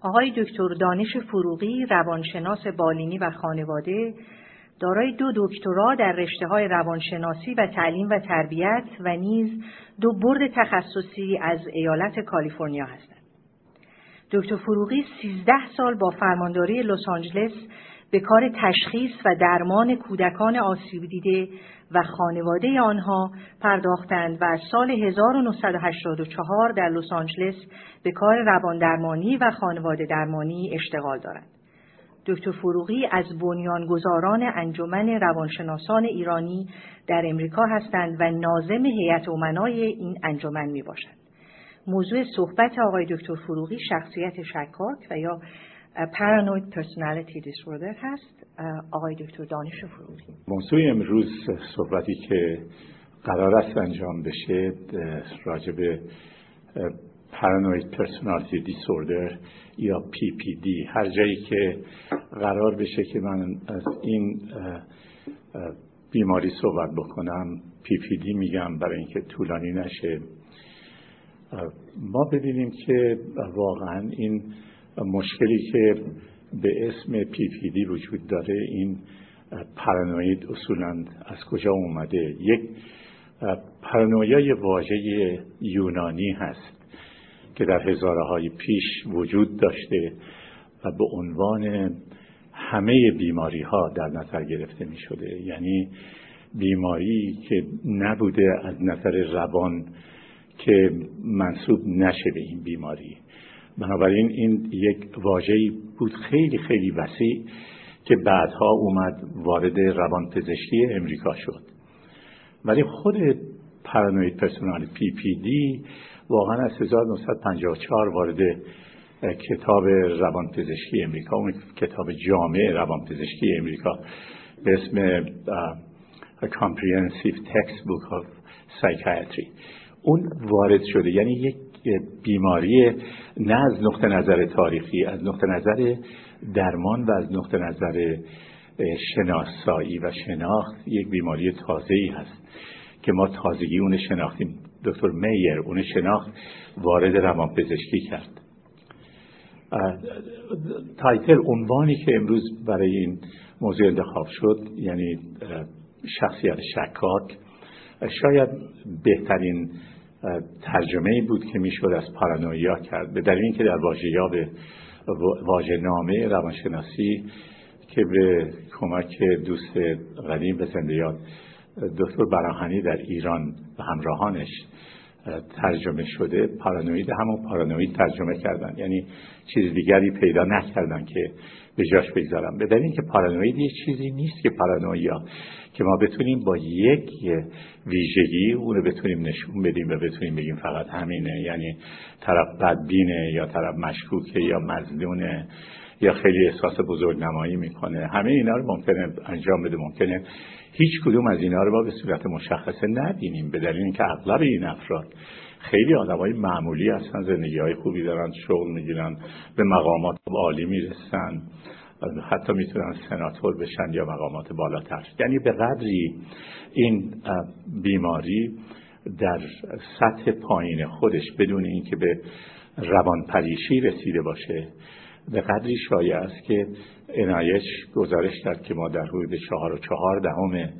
آقای دکتر دانش فروغی روانشناس بالینی و خانواده دارای دو دکترا در رشته های روانشناسی و تعلیم و تربیت و نیز دو برد تخصصی از ایالت کالیفرنیا هستند. دکتر فروغی 13 سال با فرمانداری لس آنجلس به کار تشخیص و درمان کودکان آسیب دیده و خانواده آنها پرداختند و سال 1984 در لس آنجلس به کار روان درمانی و خانواده درمانی اشتغال دارند. دکتر فروغی از بنیانگذاران انجمن روانشناسان ایرانی در امریکا هستند و ناظم هیئت امنای این انجمن می باشند. موضوع صحبت آقای دکتر فروغی شخصیت شکاک و یا پارانوید پرسونالیتی دیسوردر هست. آقای دکتر دانش فروغی. موضوع امروز صحبتی که قرار است انجام بشه راجع به paranoid personality disorder یا PPD هر جایی که قرار بشه که من از این بیماری صحبت بکنم PPD میگم برای اینکه طولانی نشه. ما ببینیم که واقعا این مشکلی که به اسم PPD وجود داره این پرانوید اصولا از کجا اومده؟ یک پرانویا واژه یونانی هست که در هزاره های پیش وجود داشته و به عنوان همه بیماری ها در نظر گرفته می شده یعنی بیماری که نبوده از نظر روان که منصوب نشه به این بیماری. بنابراین این یک واژه‌ای بود خیلی خیلی وسیع که بعدها اومد وارد روان پزشکی امریکا شد. ولی خود پرانوید پرسونال پی پی دی واقعا از 1954 وارد کتاب روان پزشکی امریکا اون کتاب جامع روان پزشکی امریکا به اسم Comprehensive Textbook of Psychiatry. اون وارد شده. یعنی یک بیماری نه از نقطه نظر تاریخی از نقطه نظر درمان و از نقطه نظر شناسایی و شناخت یک بیماری تازه ای هست که ما تازگی اون شناختیم. دکتر میر اون شناخت وارد روان پزشکی کرد تایتل عنوانی که امروز برای این موضوع انتخاب شد یعنی شخصیت شکاک شاید بهترین ترجمه ای بود که می‌شد از پارانویا کرد. به دلیل اینکه در واژه به واژه نامه روانشناسی که به کمک دوست قدیم به زنده یاد دکتر براهنی در ایران و همراهانش ترجمه شده پارانوید همون پارانوید ترجمه کردن. یعنی چیز دیگری پیدا نکردن که به جاش بگذارم. به دلیل اینکه پارانوید یه چیزی نیست که پارانویا که ما بتونیم با یک ویژگی اونو بتونیم نشون بدیم و بتونیم بگیم فقط همینه. یعنی طرف بدبینه یا طرف مشکوکه یا مزدونه یا خیلی احساس بزرگ نمایی می‌کنه. همه اینا رو ممکنه انجام بده. ممکنه هیچ کدوم از اینا رو ما به صورت مشخصه نبینیم. به دلیل اینکه اغلب این افراد خیلی آدم های معمولی هستن زندگی های خوبی دارن شغل می‌گیرن به مقامات عالی می‌رسن حتی می‌تونن سناتور بشن یا مقامات بالاتر. یعنی به قدری این بیماری در سطح پایین خودش بدون اینکه به روان پریشی رسیده باشه به قدری شایع است که انایش گزارش کرد که ما در حدود چهار و چهار دهم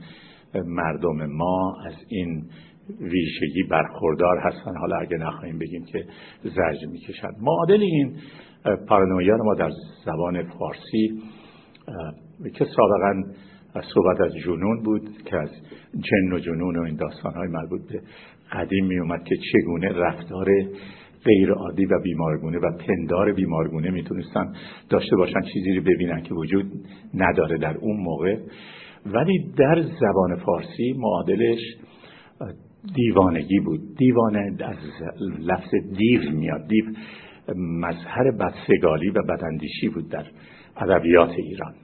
مردم ما از این ویژگی برخوردار هستن. حالا اگه نخواهیم بگیم که زرج می‌کشند معادل این پارانویا رو ما در زبان فارسی که سابقا صحبت از جنون بود که از جن و جنون و این داستان های مربوط به قدیم می اومد که چگونه رفتار غیر عادی و بیمارگونه و پندار بیمارگونه می‌تونستن داشته باشن چیزی رو ببینن که وجود نداره در اون موقع. ولی در زبان فارسی معادلش دیوانگی بود. دیوانه از لفظ دیو میاد. دیو مظهر بدسگالی و بداندیشی بود در ادبیات ایران.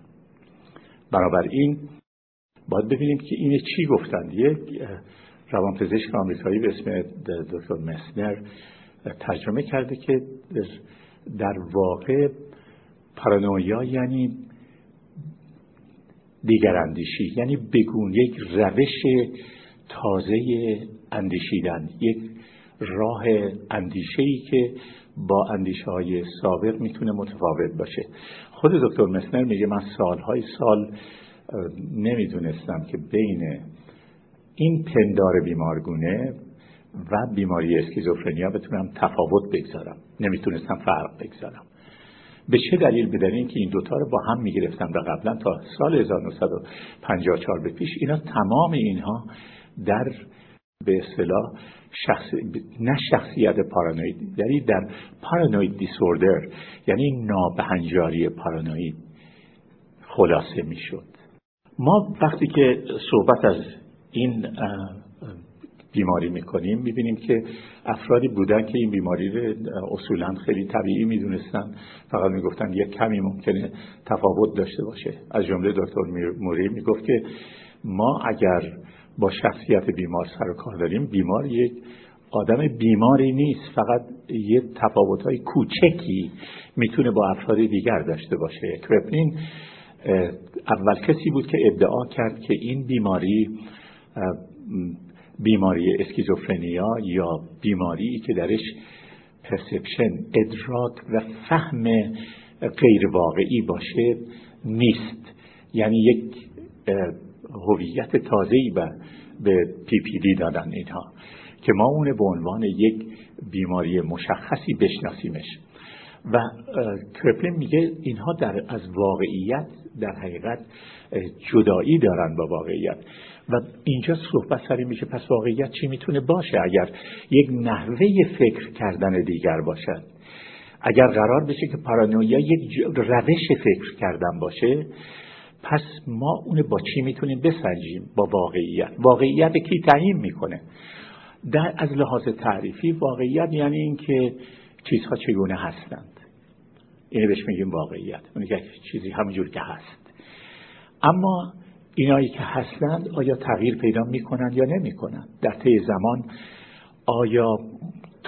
بنابراین باید ببینیم که این چی گفتند یک روانپزشک آمریکایی به اسم دکتر مسنر ترجمه کرده که در واقع پارانویا یعنی دیگر اندیشی یعنی بگون یک روش تازه اندیشیدن. یک راه اندیشه‌ای که با اندیشه های سابق می‌تونه متفاوت باشه. خود دکتر مسنر میگه من سالهای سال نمی‌دونستم که بین این پندار بیمارگونه و بیماری اسکیزوفرنیا بتونم تفاوت بگذارم. نمی‌تونستم فرق بگذارم. به چه دلیل؟ به اینکه این دوتا رو با هم می‌گرفتم و قبلا تا سال 1954 به پیش اینا تمام اینها در به اصطلاح شخص... نه شخصیت پارانوید یعنی در پارانوید دیسوردر یعنی نابهنجاری پارانوید خلاصه می‌شد. ما وقتی که صحبت از این بیماری می‌کنیم می‌بینیم که افرادی بودن که این بیماری رو اصولا خیلی طبیعی می‌دونستن. فقط می‌گفتن یک کمی ممکنه تفاوت داشته باشه. از جمله دکتر موری می‌گفت که ما اگر با شخصیت بیمار سر و کار داریم. بیمار یک آدم بیماری نیست فقط یه تفاوت های کوچکی می‌تونه با افراد دیگر داشته باشه. کرپلین اول کسی بود که ادعا کرد که این بیماری بیماری اسکیزوفرنیا یا بیماری که درش پرسپشن ادراک و فهم غیر واقعی باشه نیست. یعنی یک هویت تازه‌ای به به PPD دادن اینها. که ما اون به عنوان یک بیماری مشخصی بشناسیمش. و کرپلین میگه اینها در از واقعیت در حقیقت جدایی دارن با واقعیت. و اینجا صحبت سری میشه پس واقعیت چی می‌تونه باشه؟ اگر یک نحوه فکر کردن دیگر باشد اگر قرار بشه که پارانویا یک روش فکر کردن باشه پس ما اون با چی می‌تونیم بسنجیم؟ با واقعیت. واقعیت کی تعیین می‌کنه؟ در از لحاظ تعریفی واقعیت یعنی اینکه چیزها چگونه هستند. اینه بهش میگیم واقعیت. اون که چیزی همونجور که هست. اما اینایی که هستند آیا تغییر پیدا می‌کنند یا نمی‌کنند؟ در طی زمان آیا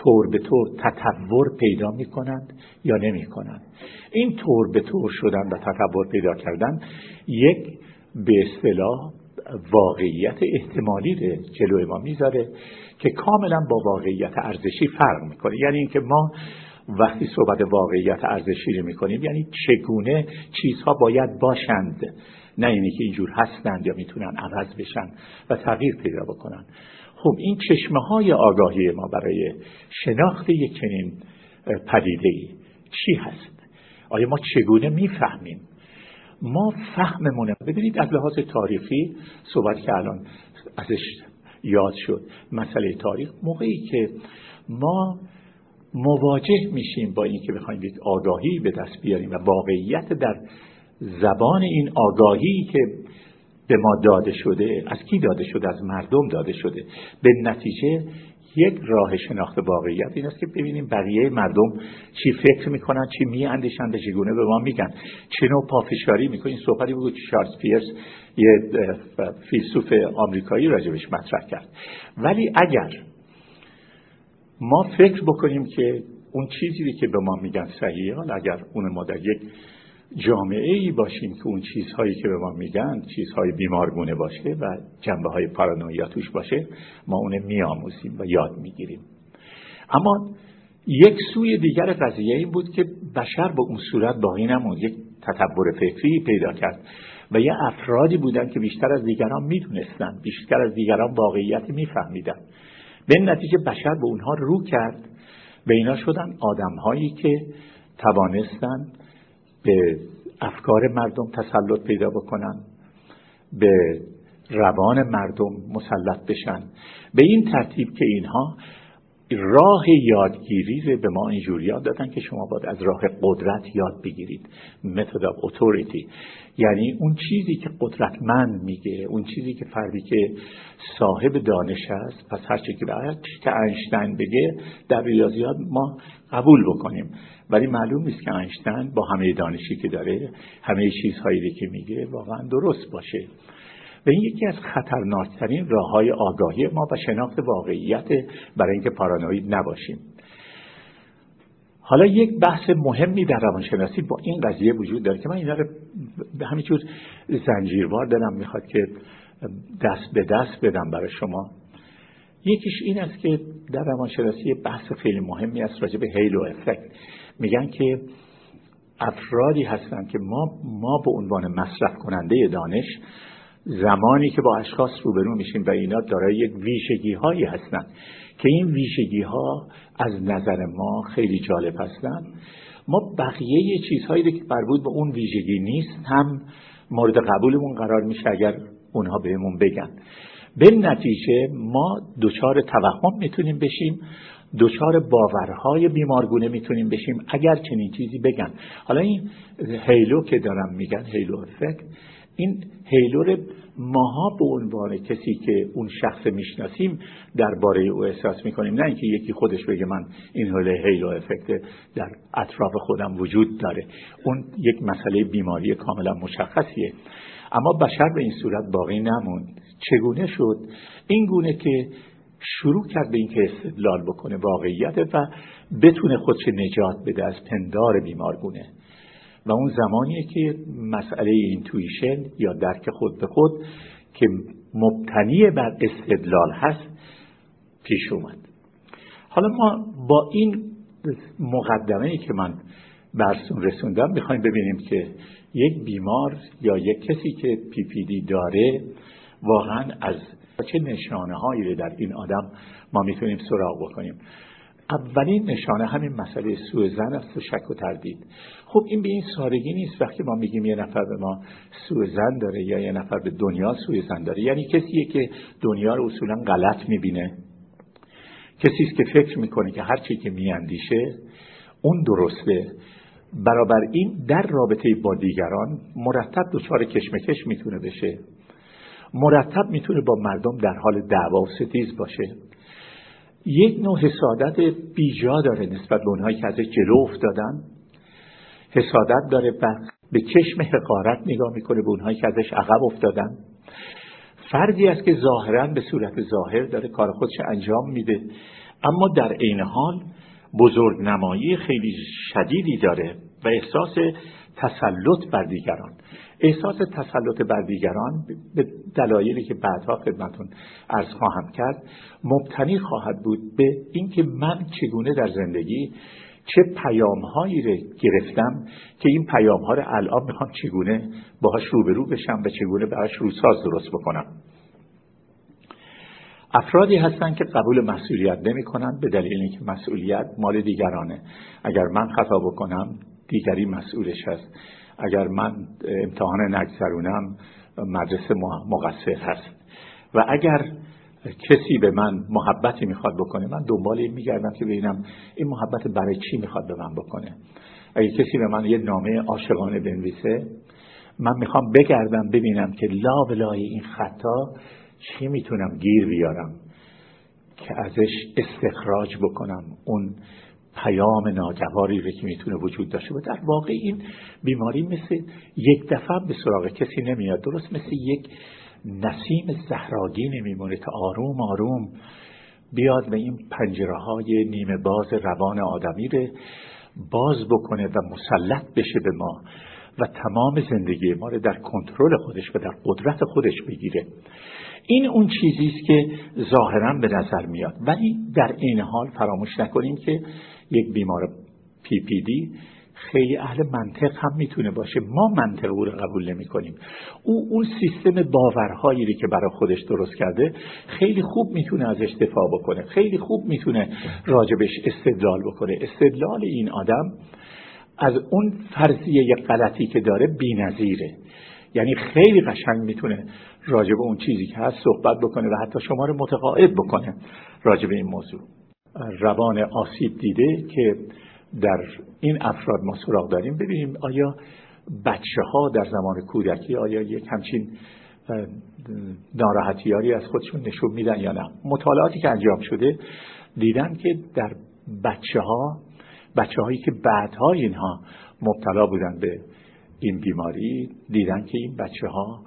طور به طور تطور پیدا می‌کنند یا نمی‌کنند. این طور به طور شدن و تطور پیدا کردن یک به اصطلاح واقعیت احتمالی جلوی ما می‌ذاره که کاملا با واقعیت ارزشی فرق می‌کنه. یعنی اینکه ما وقتی صحبت واقعیت ارزشی رو می‌کنیم یعنی چگونه چیزها باید باشند. نه اینی که اینجور هستند یا می‌تونن عوض بشن و تغییر پیدا بکنن. خب این چشمه های آگاهی ما برای شناخت یک چنین پدیده ای چی هست؟ آیا ما چگونه می‌فهمیم؟ ما فهممونه. ببینید از لحاظ تاریخی صحبت که الان ازش یاد شد مسئله تاریخ موقعی که ما مواجه میشیم با اینکه بخوایم یک آگاهی به دست بیاریم و واقعیت در زبان این آگاهی که به ما داده شده از کی داده شده؟ از مردم داده شده. به نتیجه یک راه شناخت واقعیت این است که ببینیم بقیه مردم چی فکر می‌کنن چی میاندیشند و چگونه به ما میگن. چه نوع پافشاری می‌کنن صحبتی بود چارلز پیرس یه فیلسوف آمریکایی راجبش مطرح کرد. ولی اگر ما فکر بکنیم که اون چیزی که به ما میگن صحیحه اگر اون ما در یک جامعه ای باشیم که اون چیزهایی که به ما میگن چیزهای بیمارگونه باشه و جنبه های پارانویا توش باشه ما اونه میآموزیم و یاد می‌گیریم. اما یک سوی دیگر قضیه این بود که بشر به اون صورت باقی نموند. یک تطور فکری پیدا کرد و یه افرادی بودن که بیشتر از دیگران می‌دونستن بیشتر از دیگران واقعیت میفهمیدن. به نتیجه بشر به اونها رو کرد. به اینا شدن آدمهایی که توانستند به افکار مردم تسلط پیدا بکنن به روان مردم مسلط بشن. به این ترتیب که اینها راه یادگیری رو به ما اینجوری یاد دادن که شما باید از راه قدرت یاد بگیرید. متد اف اتوریتی یعنی اون چیزی که قدرتمند میگه اون چیزی که فردی که صاحب دانش است. پس هر که که انشتین بگه در ریاضیات ما قبول بکنیم. ولی معلوم نیست که انشتین با همه دانشی که داره همه چیزهایی که میگه واقعا درست باشه. و این یکی از خطرناکترین راه های آگاهی ما و شناخت واقعیت برای اینکه پارانوید نباشیم. حالا یک بحث مهمی در روانشناسی با این قضیه وجود داره که من اینا رو همینجور زنجیروار دارم می‌خواد که دست به دست بدم برای شما. یکیش این است که در روانشناسی بحث خیلی مهمی است راجع به هیلو افکت. میگن که افرادی هستند که ما ما به عنوان مصرف کننده دانش زمانی که با اشخاص روبرو میشیم و اینا دارای یک ویژگی هایی هستند که این ویژگی ها از نظر ما خیلی جالب هستند ما بقیه چیزهایی که مربوط به اون ویژگی نیست هم مورد قبولمون قرار میشه اگر اونها بهمون بگن. به نتیجه ما دچار توهم می‌تونیم بشیم دچار باورهای بیمارگونه می‌تونیم بشیم اگر چنین چیزی بگن. حالا این هیلو که دارم میگن هیلو افکت این هیلو ماها به عنوان کسی که اون شخص می‌شناسیم درباره او احساس می‌کنیم. نه اینکه یکی خودش بگه من این حاله هیلو افکت در اطراف خودم وجود داره. اون یک مسئله بیماری کاملا مشخصیه. اما بشر به این صورت باقی نموند. چگونه شد؟ این گونه که شروع کرد به اینکه استدلال بکنه واقعیت و بتونه خودش نجات بده از پندار بیمارگونه. و اون زمانیه که مسئله اینتویشن یا درک خود به خود که مبتنی بر استدلال هست پیش اومد. حالا ما با این مقدمه که من برسون رسوندم می‌خوایم ببینیم که یک بیمار یا یک کسی که پی پی دی داره واقعا از چه نشانه هایی در این آدم ما می‌تونیم سراغ بکنیم؟ اولین نشانه همین مسئله سوء زن است و شک و تردید. خب این به این سادگی نیست. وقتی ما میگیم یه نفر به ما سوء زن داره یا یه نفر به دنیا سوء زن داره یعنی کسیه که دنیا رو اصولا غلط می‌بینه کسی است که فکر می‌کنه که هر چی که میاندیشه اون درسته. برابر این در رابطه با دیگران مرتب دچار کشمکش می‌تونه بشه. مرتب می‌تونه با مردم در حال دعوا و ستیز باشه. یک نوع حسادت بیجا داره نسبت به اونهایی که ازش جلو افتادن. حسادت داره به چشم حقارت نگاه می‌کنه به اونهایی که ازش عقب افتادن. فردی است که ظاهرا به صورت ظاهر داره کار خودش انجام میده. اما در عین حال بزرگ نمایی خیلی شدیدی داره و احساس تسلط بر دیگران. احساس تسلط بر دیگران به دلایلی که بعدها خدمتون ارز خواهم کرد مبتنی خواهد بود به اینکه من چگونه در زندگی چه پیام هایی رو گرفتم که این پیام ها رو الان می‌خوام چگونه باهاش روبرو بشم و چگونه براش روساز درست بکنم. افرادی هستن که قبول مسئولیت نمی کنن به دلیل اینکه مسئولیت مال دیگرانه. اگر من خطا بکنم دیگری مسئولش هست. اگر من امتحان نگذرونم مدرسه مقصر هست. و اگر کسی به من محبتی می‌خواد بکنه من دنبال این میگردم که ببینم این محبت برای چی می‌خواد به من بکنه. اگر کسی به من یه نامه عاشقانه بنویسه من می‌خوام بگردم ببینم که لا بلای این خطا چی می‌تونم گیر بیارم که ازش استخراج بکنم. اون پیام ناگواری رو که می‌تونه وجود داشته و در واقع این بیماری مثل یک دفعه به سراغ کسی نمیاد. درست مثل یک نسیم زهراگی نمیمونه تا آروم آروم بیاد به این پنجره های نیمه باز روان آدمی رو باز بکنه و مسلط بشه به ما و تمام زندگی ما رو در کنترل خودش و در قدرت خودش بگیره. این اون چیزی است که ظاهرا به نظر میاد. ولی در این حال فراموش نکنیم که یک بیمار پی پی دی خیلی اهل منطق هم می‌تونه باشه. ما منطق او رو قبول نمی کنیم او اون سیستم باورهایی که برای خودش درست کرده خیلی خوب می‌تونه ازش دفاع بکنه. خیلی خوب می‌تونه راجبش استدلال بکنه. استدلال این آدم از اون فرضیه غلطی که داره بی‌نظیره. یعنی خیلی قشنگ می‌تونه راجب اون چیزی که هست صحبت بکنه و حتی شما رو متقاعد بکنه راجب این موضوع. روان آسیب دیده که در این افراد ما سراغ داریم. ببینیم آیا بچه ها در زمان کودکی آیا یک همچین ناراحتیاری از خودشون نشون میدن یا نه؟ مطالعاتی که انجام شده دیدن که در بچه ها بچه هایی که بعدها اینها مبتلا بودن به این بیماری دیدن که این بچه ها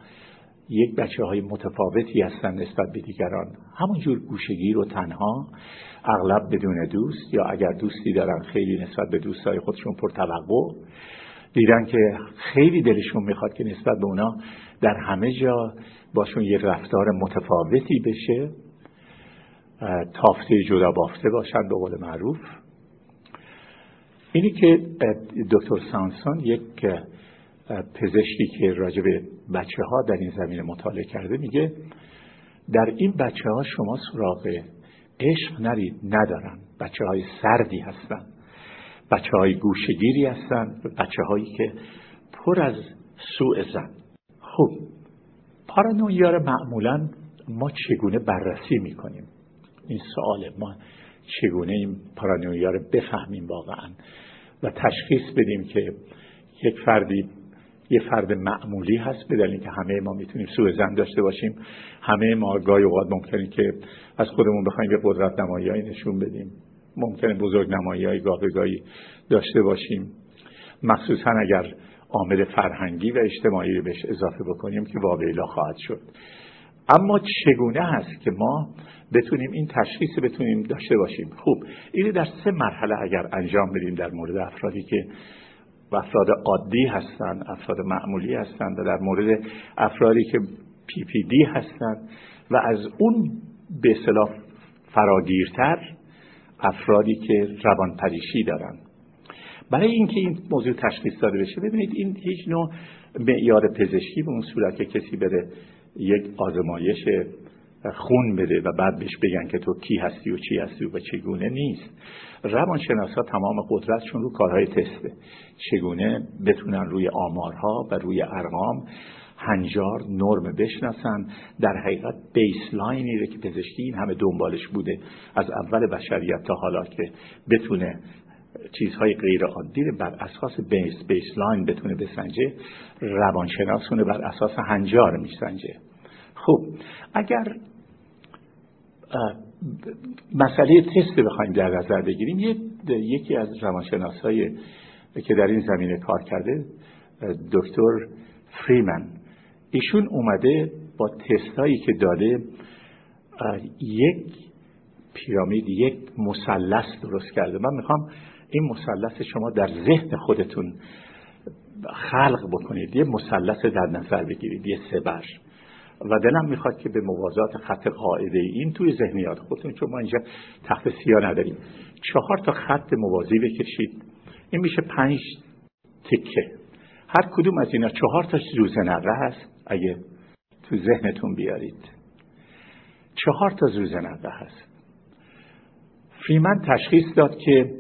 یک بچه های متفاوتی هستن نسبت به دیگران. همونجور گوشگیر و تنها اغلب بدون دوست یا اگر دوستی دارن خیلی نسبت به دوستای خودشون پرتوقع دیدن که خیلی دلشون می‌خواد که نسبت به اونا در همه جا باشون یه رفتار متفاوتی بشه تافته جدا بافته باشن به قول معروف. اینی که دکتر سانسون یک پزشکی که راجع به بچه ها در این زمینه مطالعه کرده میگه در این بچه ها شما سراغ عشق نرید ندارن. بچه های سردی هستن. بچه های گوشگیری هستن. بچه هایی که پر از سوء زن. خب پارانویا رو معمولا ما چگونه بررسی می‌کنیم؟ این سواله ما چگونه این پارانویا رو بفهمیم واقعا؟ و تشخیص بدیم که یک فردی یه فرد معمولی هست به دلیل که همه ما می‌تونیم سوء زن داشته باشیم. همه ما گاهی اوقات ممکنه که از خودمون بخوایم یه قدرت نمایی نشون بدیم. ممکنه بزرگ نمایی های گاه گاهی داشته باشیم. مخصوصا اگر عامل فرهنگی و اجتماعی بهش اضافه بکنیم که واقعیلا خواهد شد. اما چگونه هست که ما بتونیم این تشخیص بتونیم داشته باشیم؟ خوب این در سه مرحله اگر انجام بدیم در مورد افرادی که افراد عادی هستند افراد معمولی هستند و در مورد افرادی که پی پی دی هستند و از اون به اصطلاح فراگیرتر افرادی که روان پریشی دارند. برای اینکه این موضوع تشخیص داده بشه ببینید این هیچ نوع معیار پزشکی به اون صورت که کسی بره یک آزمایش خون بده و بعد بهش بگن که تو کی هستی و چی هستی و چگونه نیست. روانشناسا تمام قدرتشون رو کارهای تسته چگونه بتونن روی آمارها و روی ارقام هنجار نرم بشناسن. در حقیقت بیسلاینی رو که پزشکی این همه دنبالش بوده از اول بشریت تا حالا که بتونه چیزهای غیر عادی بر اساس بیس بیسلاین بتونه بسنجه روانشناسونه بر اساس هنجار میسنجه. خب اگر مسئله تست بخوایم در نظر بگیریم یکی از روانشناسای که در این زمینه کار کرده دکتر فریمن ایشون اومده با تستایی که داده یک پیرامید یک مثلث درست کرده. من می‌خوام این مثلث شما در ذهن خودتون خلق بکنید یه مثلث در نظر بگیرید یه سبر و دلم می‌خواد که به موازات خط قاعده این توی ذهنیات خودتون چون ما اینجا تخت سیاه نداریم. چهار تا خط موازی بکشید. این میشه پنج تکه. هر کدوم از اینا چهار تا زوزنره هست اگه تو ذهنتون بیارید. چهار تا زوزنره هست فریمن تشخیص داد که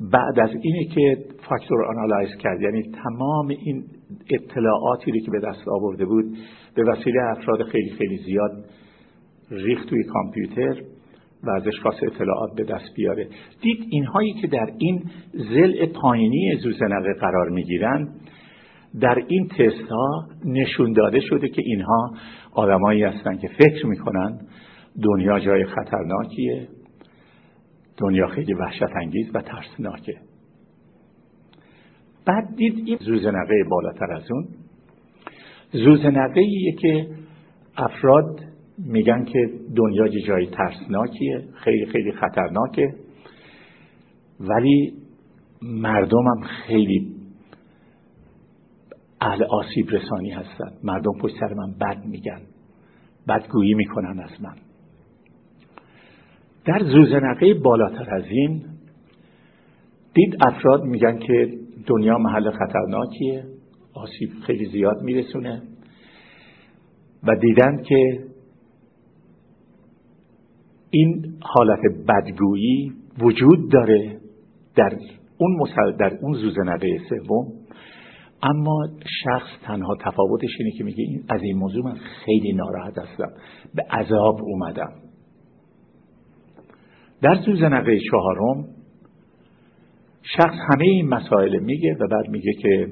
بعد از اینه که فاکتور آنالایز کرد. یعنی تمام این اطلاعاتی رو که به دست آورده بود به وسیله افراد خیلی خیلی زیاد ریخت توی کامپیوتر و ازش خواست اطلاعات به دست بیاره. دید اینهایی که در این زل پایینی زوزنقه قرار می‌گیرن در این تست ها نشون داده شده که اینها آدمایی هستن که فکر می‌کنن دنیا جای خطرناکیه دنیا خیلی وحشت انگیز و ترسناکه. بعد دید این زوزنقه بالاتر از اون. زوزنقه ایه که افراد میگن که دنیا جای ترسناکیه خیلی خیلی خطرناکه. ولی مردمم خیلی اهل آسیب رسانی هستن. مردم پشت سر من بد میگن. بدگویی می‌کنن از من. در زوزنقه بالاتر از این دید افراد میگن که دنیا محل خطرناکیه آسیب خیلی زیاد میرسونه. و دیدن که این حالت بدگویی وجود داره در اون در اون زوزنقه سوم. اما شخص تنها تفاوتش اینه که میگه این از این موضوع من خیلی ناراحت هستم. به عذاب اومدم. در زوزنقه چهارم شخص همه این مسائل میگه و بعد میگه که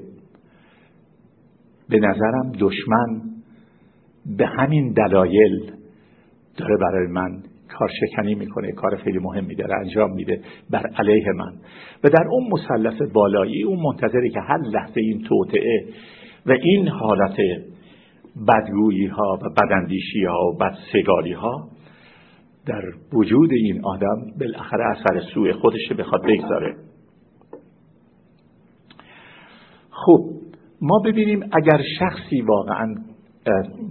به نظرم دشمن به همین دلایل داره برای من کار شکنی می‌کنه کار خیلی مهمی داره انجام میده بر علیه من. و در اون مثلث بالایی اون منتظره که هر لحظه این توطعه و این حالت بدگویی ها و بدندیشی ها و بدسگالی ها در وجود این آدم بالاخره اثر سوء خودش بخواد بگذاره خب ما ببینیم اگر شخصی واقعا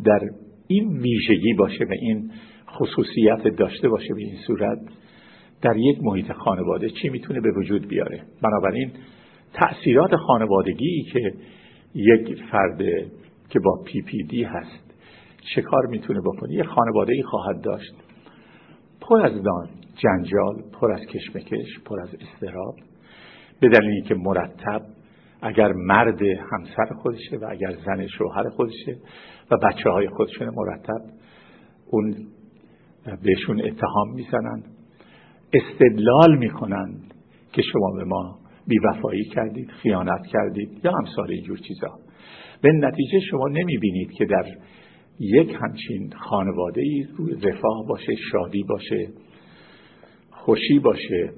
در این ویژگی باشه و این خصوصیت داشته باشه به این صورت در یک محیط خانواده چی می‌تونه به وجود بیاره؟ بنابراین تأثیرات خانوادگی که یک فرد که با پی پی دی هست چه کار می‌تونه بکنه؟ یه خانواده ای خواهد داشت. پر از دان جنجال پر از کشمکش پر از استراب به دلیلی که مرتب اگر مرد همسر خودشه و اگر زن شوهر خودشه و بچه های خودشون مرتب اون بهشون اتهام می‌زنن استدلال می‌کنن که شما به ما بیوفایی کردید خیانت کردید یا امثال اینجور چیزا. به نتیجه شما نمی‌بینید که در یک همچین خانواده ای روی رفاه باشه شادی باشه خوشی باشه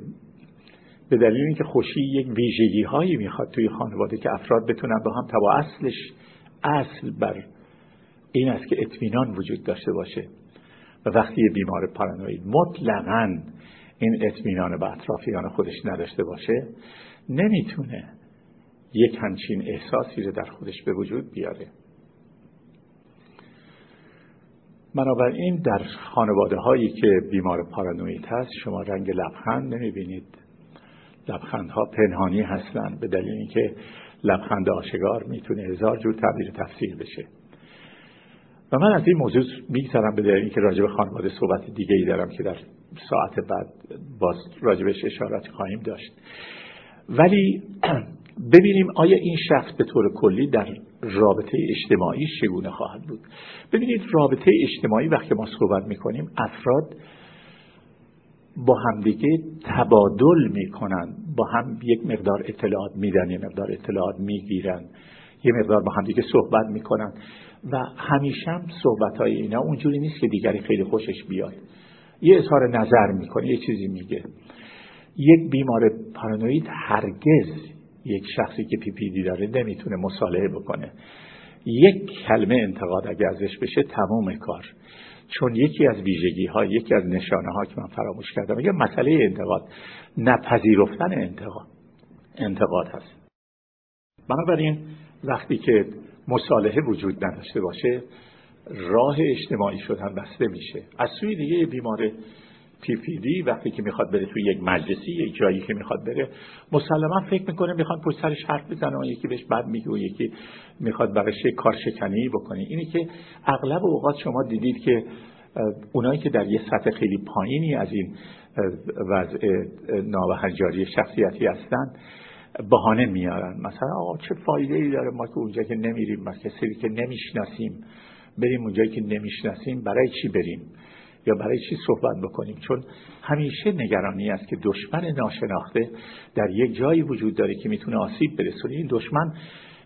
به دلیل اینکه خوشی یک ویژگی هایی می‌خواد توی خانواده که افراد بتونن با هم تبا اصلش اصل بر این است که اطمینان وجود داشته باشه. و وقتی یه بیمار پارانوید مطلقا این اطمینان به اطرافیان خودش نداشته باشه نمی‌تونه یک همچین احساسی رو در خودش به وجود بیاره. بنابراین در خانواده هایی که بیمار پارانوید هست شما رنگ لبخند نمی‌بینید. لبخندها پنهانی هستند به دلیل اینکه لبخند آشگار می‌تونه هزار جور تعبیر تفسیر بشه. و من از این موضوع میگذرم به دلیل اینکه راجع به خانواده صحبت دیگه ای دارم که در ساعت بعد باز راجبش اشارات خواهیم داشت. ولی ببینیم آیا این شخص به طور کلی در رابطه اجتماعی چگونه خواهد بود. ببینید رابطه اجتماعی وقتی ما صحبت می‌کنیم افراد با همدیگه تبادل می‌کنن. با هم یک مقدار اطلاعات میدن یه مقدار اطلاعات می‌گیرن. یه مقدار با همدیگه صحبت می‌کنن. و همیشه هم صحبت های اینا اونجوری نیست که دیگری خیلی خوشش بیاد. یه اظهار نظر می‌کنه یه چیزی میگه. یک بیمار پارانوید هرگز یک شخصی که پی پی دی داره نمی‌تونه مصالحه بکنه. یک کلمه انتقاد اگه ازش بشه تمام کار. چون یکی از ویژگی ها یکی از نشانه ها که من فراموش کردم یه مسئله انتقاد نپذیرفتن انتقاد انتقاد هست. بنابراین وقتی که مصالحه وجود نداشته باشه راه اجتماعی شدن بسته میشه. از سوی دیگه بیمار پی پی دی وقتی که می‌خواد بره توی یک مجلسی یک جایی که می‌خواد بره مسلما فکر می‌کنه می‌خواد پشت سرش حرف بزنه و یکی بهش بد میگه و یکی می‌خواد براش کار شکنی بکنه. اینی که اغلب اوقات شما دیدید که اونایی که در یه سطح خیلی پایینی از این وضع نابهنجاری شخصیتی هستن بهانه میارن. مثلا آقا چه فایده ای داره ما که اونجا که نمیریم ما کسی که نمی‌شناسیم بریم اونجایی که نمی‌شناسیم برای چی بریم؟ یا برای چی صحبت بکنیم؟ چون همیشه نگرانی است که دشمن ناشناخته در یک جایی وجود داره که می‌تونه آسیب برسونه. این دشمن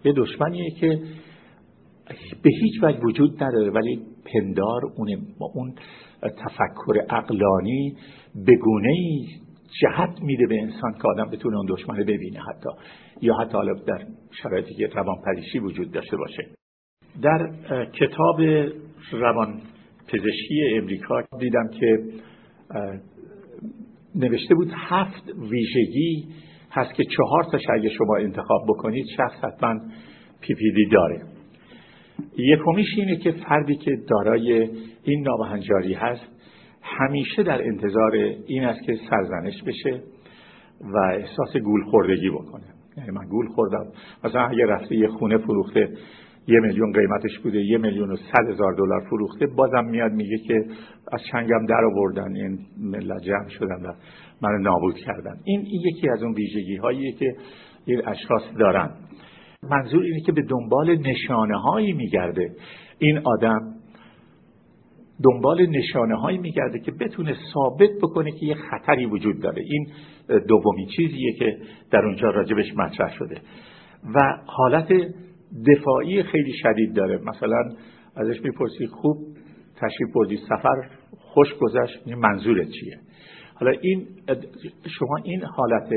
یه دشمنیه که به هیچ وجه وجود نداره ولی پندار اون اون تفکر اقلانی بگونه جهت میده به انسان که آدم بتونه اون دشمنه ببینه حتی. یا حتی حالا در شرایطی که روان پریشی وجود داشته باشه. در کتاب روان پزشکی امریکا دیدم که نوشته بود هفت ویژگی هست که چهار تا اگه شما انتخاب بکنید شخص حتما پی پی دی داره. یکمیش اینه که فردی که دارای این نابهنجاری هست همیشه در انتظار این است که سرزنش بشه و احساس گول خوردگی بکنه. یعنی من گول خوردم. مثلا اگه رفته یه خونه فروخته یه میلیون قیمتش بوده یه میلیون و صد هزار دلار فروخته. بازم میاد میگه که از چنگم در آوردن این ملت جمع شدن و من نابود کردن. این, یکی از اون ویژگی هاییه که این اشخاص دارن. منظور اینه که به دنبال نشانه هایی میگرده. این آدم دنبال نشانه هایی میگرده که بتونه ثابت بکنه که یه خطری وجود داره. این دومی چیزیه که در اونجا راجبش مطرح شده. و حالت دفاعی خیلی شدید داره. مثلا ازش می‌پرسی خوب تشریف بردی سفر خوش گذشت این منظورت چیه؟ حالا این شما این حالت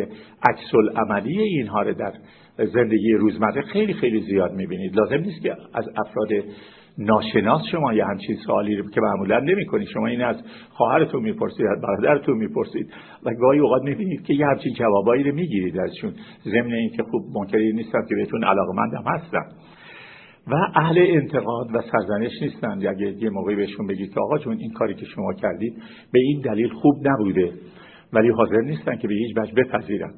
عکس عملی اینها رو در زندگی روزمره خیلی خیلی زیاد می‌بینید. لازم نیست که از افراد ناشناس شما یه همچین سوالی رو که معمولا نمی‌کنید. شما این از خواهرتون می‌پرسید از برادرتون می‌پرسید و گاهی اوقات می‌بینید که یه همچین جوابایی رو می‌گیرید ازشون. ضمن اینکه خوب منکری نیستم که بهتون علاقمندم هستم و اهل انتقاد و سرزنش نیستن. اگه یه موقعی بهشون بگید که آقا جون این کاری که شما کردید به این دلیل خوب نبوده ولی حاضر نیستن که به هیچ وجه بپذیرن.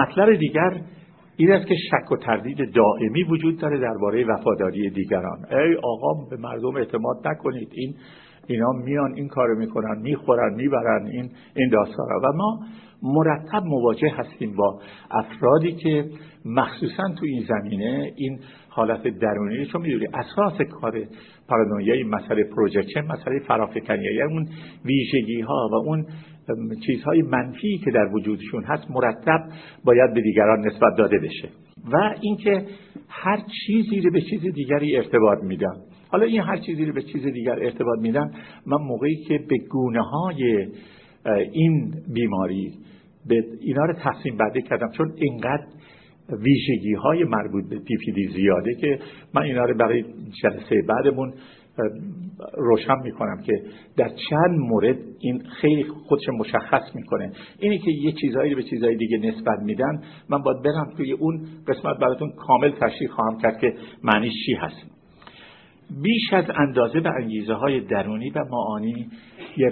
مطلب دیگر این است که شک و تردید دائمی وجود داره درباره وفاداری دیگران. ای آقا به مردم اعتماد نکنید. این اینا میان این کارو می‌کنن می‌خورن می‌برن این این داستان و ما مرتب مواجه هستیم با افرادی که مخصوصا تو این زمینه این حالت درونی چون می‌دونی اساس کار پارانویای مسئله پروژکشن مسئله فرافکنی اون ویژگی ها و اون چیزهای منفی که در وجودشون هست مرتب باید به دیگران نسبت داده بشه. و اینکه هر چیزی رو به چیز دیگری ارتباط میدم. حالا این هر چیزی رو به چیز دیگر ارتباط میدم من موقعی که به گونه های این بیماری به اینا رو تقسیم بندی کردم چون اینقدر ویژگی های مربوط به پی پی دی زیاده که من اینا رو برای جلسه بعدمون روشن می‌کنم که در چند مورد این خیلی خودش مشخص می‌کنه. اینه که یه چیزهایی به چیزهای دیگه نسبت میدن من باید برم توی اون قسمت براتون کامل تشریح خواهم کرد که معنیش چی هست. بیش از اندازه به انگیزه های درونی و معانی یه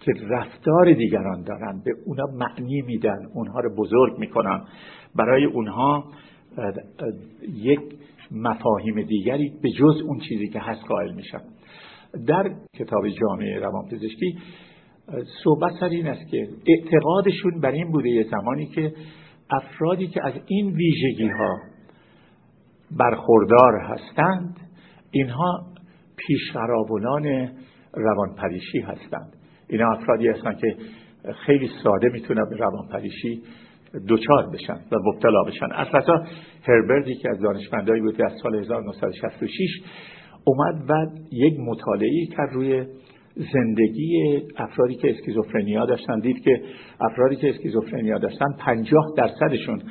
که رفتار دیگران دارن به اونا معنی میدن اونها رو بزرگ می‌کنن. برای اونها یک مفاهیم دیگری به جز اون چیزی که هست قائل میشن در کتاب جامعه روانپزشکی صحبت سر این است که اعتقادشون بر این بوده یه زمانی که افرادی که از این ویژگی ها برخوردار هستند اینها پیشقراولان روانپریشی هستند. اینا افرادی هستن که خیلی ساده می‌تونن به روانپریشی دوچار بشن و مبتلا بشن. از هربردی که از دانشمندایی بود از سال 1966 اومد و یک مطالعه کرد روی زندگی افرادی که اسکیزوفرنیا داشتن. دید که افرادی که اسکیزوفرنیا داشتن پنجاه درصدشون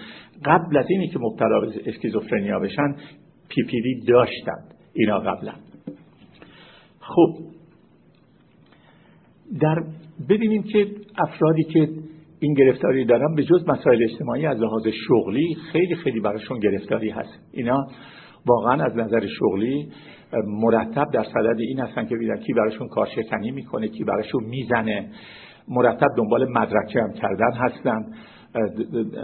قبل از اینی که مبتلا به اسکیزوفرنیا بشن PPD داشتند. اینا قبلا. خب در ببینیم که افرادی که این گرفتاری دارن به جز مسائل اجتماعی از لحاظ شغلی خیلی خیلی براشون گرفتاری هست. اینا واقعا از نظر شغلی مرتب در صدد این هستن که ببینن کی براشون کارشکنی می‌کنه کی براشون می‌زنه. مرتب دنبال مدرکه هم کردن هستن.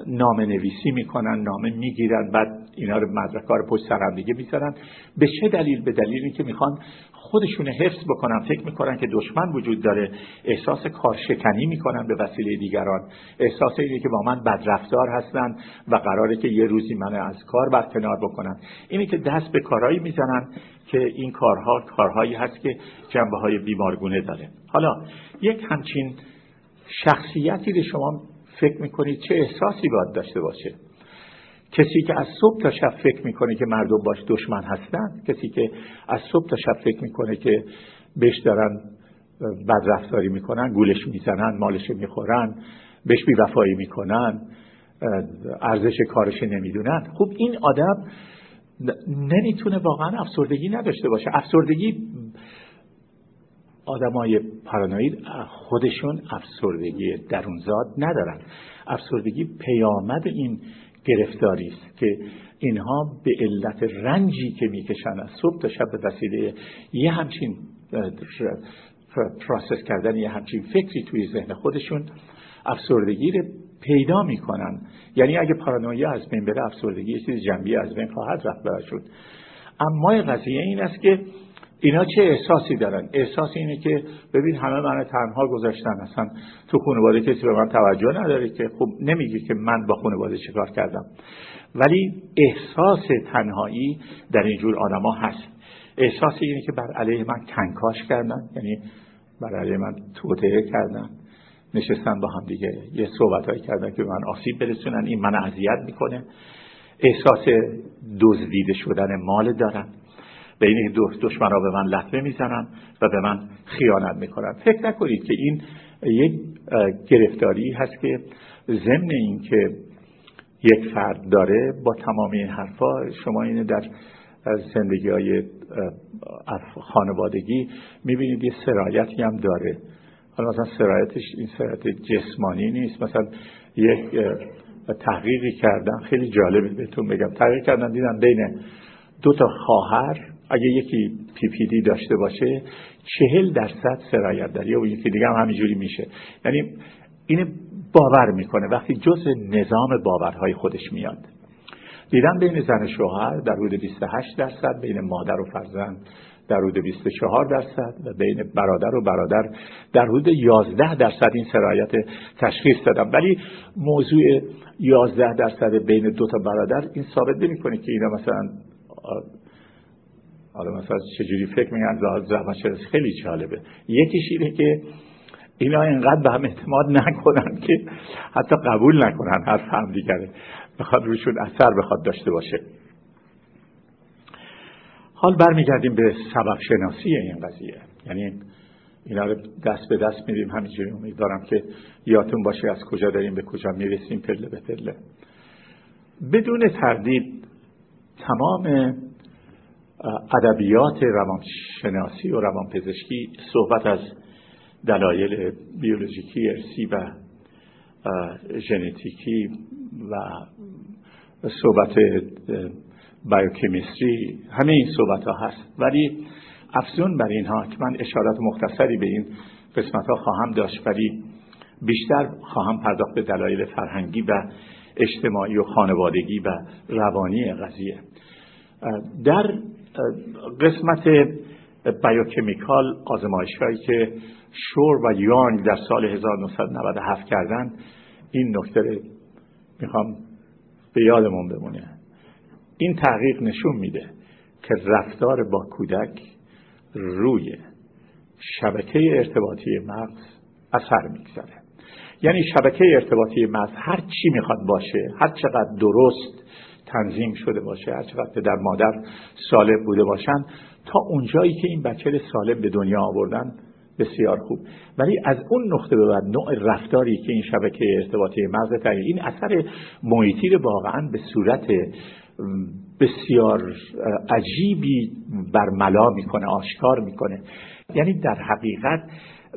نامه نویسی می‌کنن نامه می‌گیرن بعد اینا رو مدرکه رو پشت سرم دیگه می‌ذارن. به چه دلیل؟ به دلیلی که می‌خوان خودشون حفظ بکنن. فکر می‌کنن که دشمن وجود داره. احساس کارشکنی می‌کنن به وسیله دیگران. احساس اینه که با من بدرفتار هستن و قراره که یه روزی من از کار برکنار بکنن. اینه که دست به کارهایی می‌زنن که این کارها کارهایی هست که جنبه های بیمارگونه داره. حالا یک همچین شخصیتی رو شما فکر می‌کنید چه احساسی باید داشته باشه؟ کسی که از صبح تا شب فکر می‌کنه که مردم باش دشمن هستن کسی که از صبح تا شب فکر می‌کنه که بهش دارن بدرفتاری می‌کنن گولش می‌زنن مالش می‌خورن بهش بیوفایی می‌کنن ارزش کارش نمی‌دونن. خب این آدم نمی‌تونه واقعا افسردگی نداشته باشه. افسردگی آدمای پارانوید خودشون افسردگی درونزاد ندارن. افسردگی پیامد این گرفتاری است که اینها به علت رنجی که می‌کشن از صبح تا شب به وسیله یه همچین پروسس کردن یه همچین فکری توی ذهن خودشون افسردگی رو پیدا می‌کنن. یعنی اگه پارانویا از بین بره افسردگی یه چیز جنبی از بین خواهد رفت برشون اما قضیه این است که اینا چه احساسی دارن؟ احساس اینه که ببین همه من تنها گذاشتن. اصلا تو خانواده کسی به من توجه نداره که خب نمیگه که من با خانواده چیکار کردم. ولی احساس تنهایی در اینجور آدما هست. احساس اینه که بر علیه من کنکاش کردن. یعنی بر علیه من توطعه کردن. نشستن با هم دیگه. یه صحبت کردن که من آسیب برسونن. این من اذیت می‌کنه. احساس دزدیده شدن مال دارن. به این دشمن را به من لطمه می‌زنن و به من خیانت می‌کنن. فکر نکنید که این یک گرفتاری هست که ضمن این که یک فرد داره با تمام این حرفا شما اینه در زندگی های خانوادگی می‌بینید یه سرایتی هم داره. حالا مثلا سرایتش این سرایت جسمانی نیست. مثلا یک تحقیقی کردن خیلی جالبه بهتون بگم. تحقیق کردن دیدن بین دو تا خواهر اگه یکی پی پی دی داشته باشه چهل درصد سرایت داری و یکی دیگه هم همینجوری میشه. یعنی اینه باور می‌کنه. وقتی جز نظام باورهای خودش میاد. دیدم بین زن شوهر در حدود 28 درصد بین مادر و فرزند در حدود 24 درصد و بین برادر و برادر در حدود 11 درصد این سرایت تشخیص دادم. ولی موضوع 11 درصد بین دو تا برادر این ثابت نمی‌کنه که اینا مثلا حالا مثلا چجوری فکر میگن زبان شناسی خیلی جالبه. یکیش اینه که اینا اینقدر به هم اعتماد نکنن که حتی قبول نکنن حرف هم دیگره بخواد روشون اثر بخواد داشته باشه. حال برمیگردیم به سبب شناسی این قضیه. یعنی اینا رو دست به دست میدیم همینجوری امیدوارم که یادتون باشه از کجا داریم به کجا می‌رسیم. پله به پله. بدون تردید تمام ادبیات روانشناسی و روانپزشکی صحبت از دلایل بیولوژیکی ارسی و ژنتیکی و صحبت بایوکیمیستری همه این صحبت ها هست. ولی افزون بر اینها که من اشارات مختصری به این قسمت ها خواهم داشت ولی بیشتر خواهم پرداخت به دلایل فرهنگی و اجتماعی و خانوادگی و روانی قضیه. در قسمت بایوکمیکال آزمایشگاهی که شور و یانگ در سال 1997 کردن این نکته می‌خوام به یادمون بمونه. این تحقیق نشون میده که رفتار با کودک روی شبکه ارتباطی مغز اثر می‌گذاره. یعنی شبکه ارتباطی مغز هر چی می‌خواد باشه هر چقدر درست تنظیم شده باشه هر چقدر پدر مادر سالم بوده باشن. تا اونجایی که این بچه سالم به دنیا آوردن بسیار خوب. ولی از اون نقطه به بعد نوع رفتاری که این شبکه ارتباطی مغز تغییر این اثر محیطی رو واقعا به صورت بسیار عجیبی برملا می‌کنه آشکار می‌کنه. یعنی در حقیقت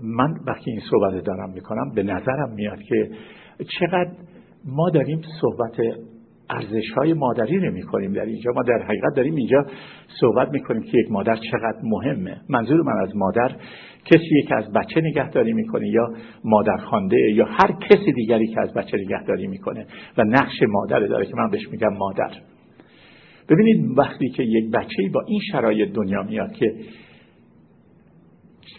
من وقتی این صحبت دارم می‌کنم به نظرم میاد که چقدر ما داریم صحبت ارزش های مادری نمی کنیم در اینجا ما در حقیقت داریم اینجا صحبت می‌کنیم که یک مادر چقدر مهمه. منظور من از مادر کسی که از بچه نگهداری می‌کنه یا مادر خانده یا هر کسی دیگری که از بچه نگهداری می‌کنه و نقش مادر داره که من بهش میگم مادر. ببینید وقتی که یک بچه با این شرایط دنیا میاد که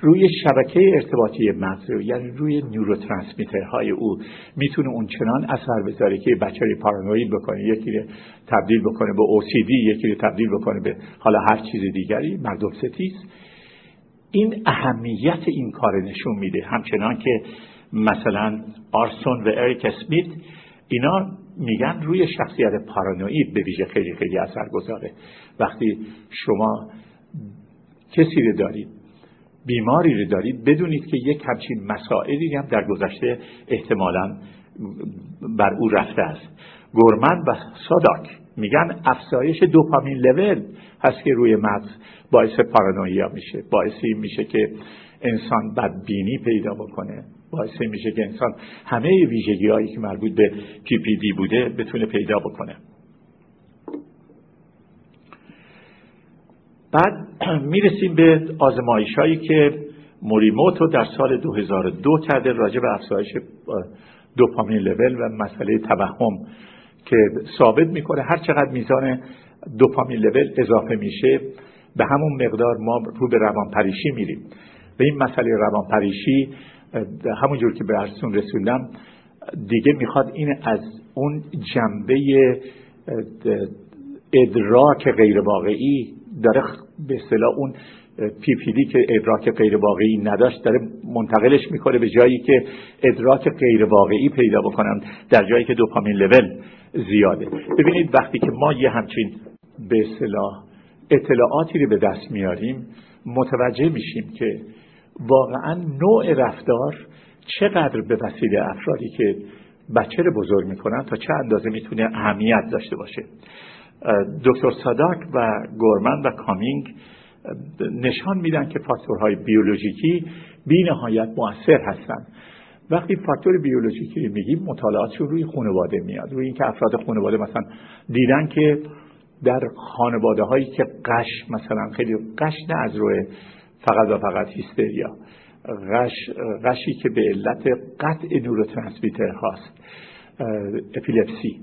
روی شبکه ارتباطی مغز یعنی روی های او می‌تونه اون چنان اثر بذاره که بچه رو پارانوید بکنه یکی رو تبدیل بکنه به OCD یکی رو تبدیل بکنه به حالا هر چیز دیگری مردم ستیز. این اهمیت این کار نشون میده. همچنان که مثلا آرسون و اریک اسمیت اینا میگن روی شخصیت پارانوید به ویژه خیلی خیلی اثر گذاره. وقتی شما کسی رو دارید بیماری رو دارید بدونید که یک همچین مسائلی هم در گذشته احتمالا بر او رفته است. گورمن و ساداک میگن افزایش دوپامین لول هست که روی مغز باعث پارانویا میشه باعث این میشه که انسان بدبینی پیدا بکنه باعث میشه که انسان همه ویژگی هایی که مربوط به پی پی دی بوده بتونه پیدا بکنه. بعد می‌رسیم به آزمایش هایی که موریموتو در سال 2002 کرده راجع به افزایش دوپامین لول و مسئله توهم که ثابت می‌کنه هر چقدر میزان دوپامین لول اضافه میشه به همون مقدار ما رو به روانپریشی میریم. و این مسئله روانپریشی همونجور که به عرضتون رسوندم دیگه می‌خواد این از اون جنبه ادراک غیر واقعی داره به اصطلاح اون PPD که ادراک غیر واقعی نداشت داره منتقلش می‌کنه به جایی که ادراک غیر واقعی پیدا بکنن در جایی که dopamine level زیاده. ببینید وقتی که ما یه همچین به اصطلاح اطلاعاتی رو به دست میاریم متوجه میشیم که واقعا نوع رفتار چقدر به وسیله افرادی که بچه رو بزرگ می‌کنن تا چه اندازه می‌تونه اهمیت داشته باشه. دکتر ساداک و گورمن و کامینگ نشان میدن که فاکتورهای بیولوژیکی بی نهایت مؤثر هستند وقتی فاکتور بیولوژیکی میگیم مطالعاتشون روی خانواده میاد. روی اینکه افراد خانواده مثلا دیدن که در خانواده هایی که قش مثلا خیلی قش نه از روی فقط و فقط هیستریا. غش غشی که به علت قطع نوروترانسمیتر هاست. اپیلپسی.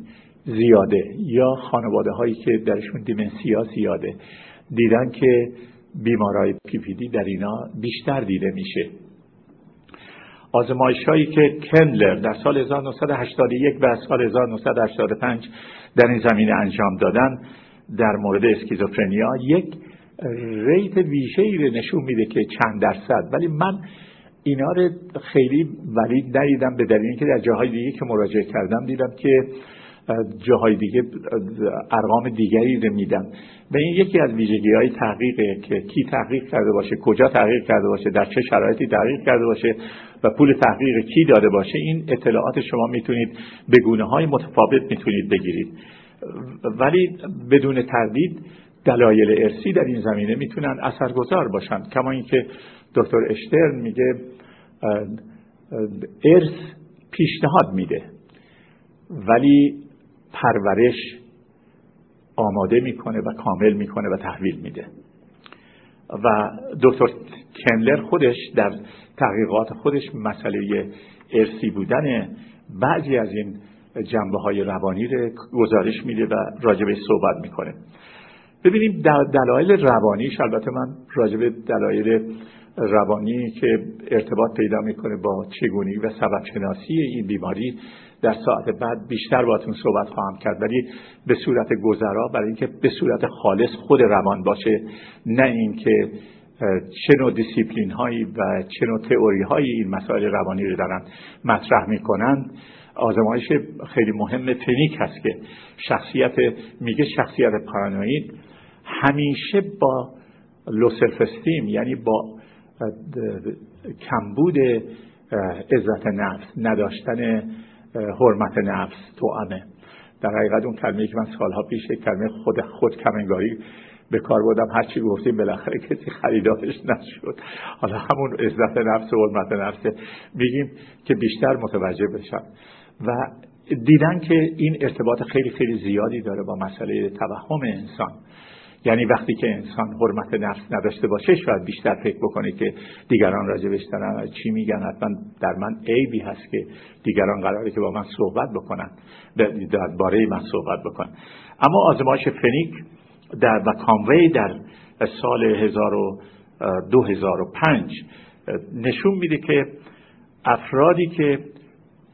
زیاده یا خانواده هایی که درشون دیمنسیا زیاده دیدن که بیمارای پی در اینا بیشتر دیده میشه. آزمایش هایی که کندلر در سال 1981 و سال 1985 در این زمینه انجام دادن در مورد اسکیزوفرنیا یک ریت ویژه ای رو نشون میده که چند درصد. ولی من اینا رو خیلی ولی ندیدم به دلیل اینکه در جاهای دیگه که مراجعه کردم دیدم که جاهای دیگه ارقام دیگری رو میدن و این یکی از ویژگی های تحقیقه که کی تحقیق کرده باشه کجا تحقیق کرده باشه در چه شرایطی تحقیق کرده باشه و پول تحقیق کی داده باشه این اطلاعات شما می‌تونید به گونه های متفاوت می‌تونید بگیرید. ولی بدون تردید دلایل ارسی در این زمینه می‌تونن اثرگذار باشن. کما اینکه دکتر اشترن میگه ارث پیشنهاد میده. ولی پرورش آماده می‌کنه و کامل می‌کنه و تحویل میده. و دکتر کنلر خودش در تحقیقات خودش مسئله ارسی بودن بعضی از این جنبه های روانی رو گزارش میده و راجبه صحبت می‌کنه. ببینیم دلایل روانیش البته من راجب دلایل روانی که ارتباط پیدا می‌کنه با چگونی و سبب شناسی این بیماری در ساعت بعد بیشتر باتون صحبت خواهم کرد. ولی به صورت گذرا برای اینکه به صورت خالص خود روان باشه نه اینکه چه نوع دیسیپلین هایی و چه نوع تئوری هایی این مسائل روانی رو دارن مطرح می‌کنند آزمایش خیلی مهم فنیک هست که شخصیت میگه شخصیت پارانوید همیشه با low یعنی با کمبود عزت نفس نداشتن حرمت نفس توامه در حقیقت اون کلمه که من سالها پیش کلمه خود خود کمنگاری به کار بردم هرچی گفتیم بالاخره کسی خریدارش نشد. حالا همون عزت نفس و حرمت نفس میگیم که بیشتر متوجه بشن و دیدن که این ارتباط خیلی خیلی زیادی داره با مسئله توهم انسان. یعنی وقتی که انسان حرمت نفس نداشته باشه شاید بیشتر فکر بکنه که دیگران راجبش دارن چی میگن. حتما در من عیبی هست که دیگران قراره که با من صحبت بکنن باره من صحبت بکنن. اما آزمایش فنیک در و کاموی در سال 2005 نشون میده که افرادی که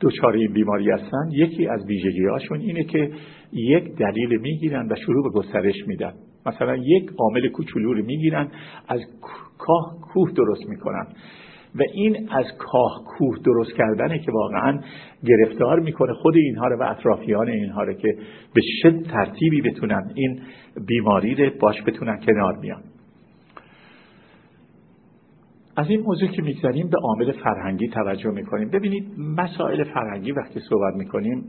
دچار این بیماری هستن یکی از ویژگی هاشون اینه که یک دلیل می‌گیرن و شروع به گسترش میدن. مثلا یک عامل کوچولو رو می‌گیرن از کاه کوه درست می‌کنن. و این از کاه کوه درست کردنه که واقعا گرفتار می‌کنه خود اینها رو و اطرافیان اینها رو که به چه ترتیبی بتونن این بیماری رو باش بتونن کنار بیان. از این موضوع که می‌گذاریم به عامل فرهنگی توجه می‌کنیم. ببینید مسائل فرهنگی وقتی صحبت می‌کنیم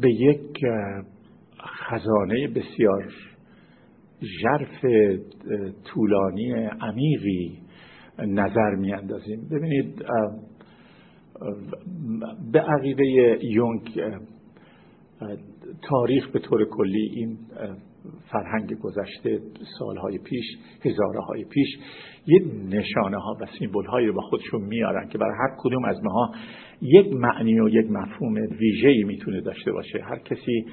به یک خزانه بسیار ژرف طولانی عمیقی نظر میاندازیم. ببینید به عقیده یونگ تاریخ به طور کلی این فرهنگ گذشته سالهای پیش هزاره های پیش یه نشانه ها و سیمبل هایی رو با خودشون میارن که برای هر کدوم از ماها یک معنی و یک مفهوم ویژه‌ای می‌تونه داشته باشه. هر کسی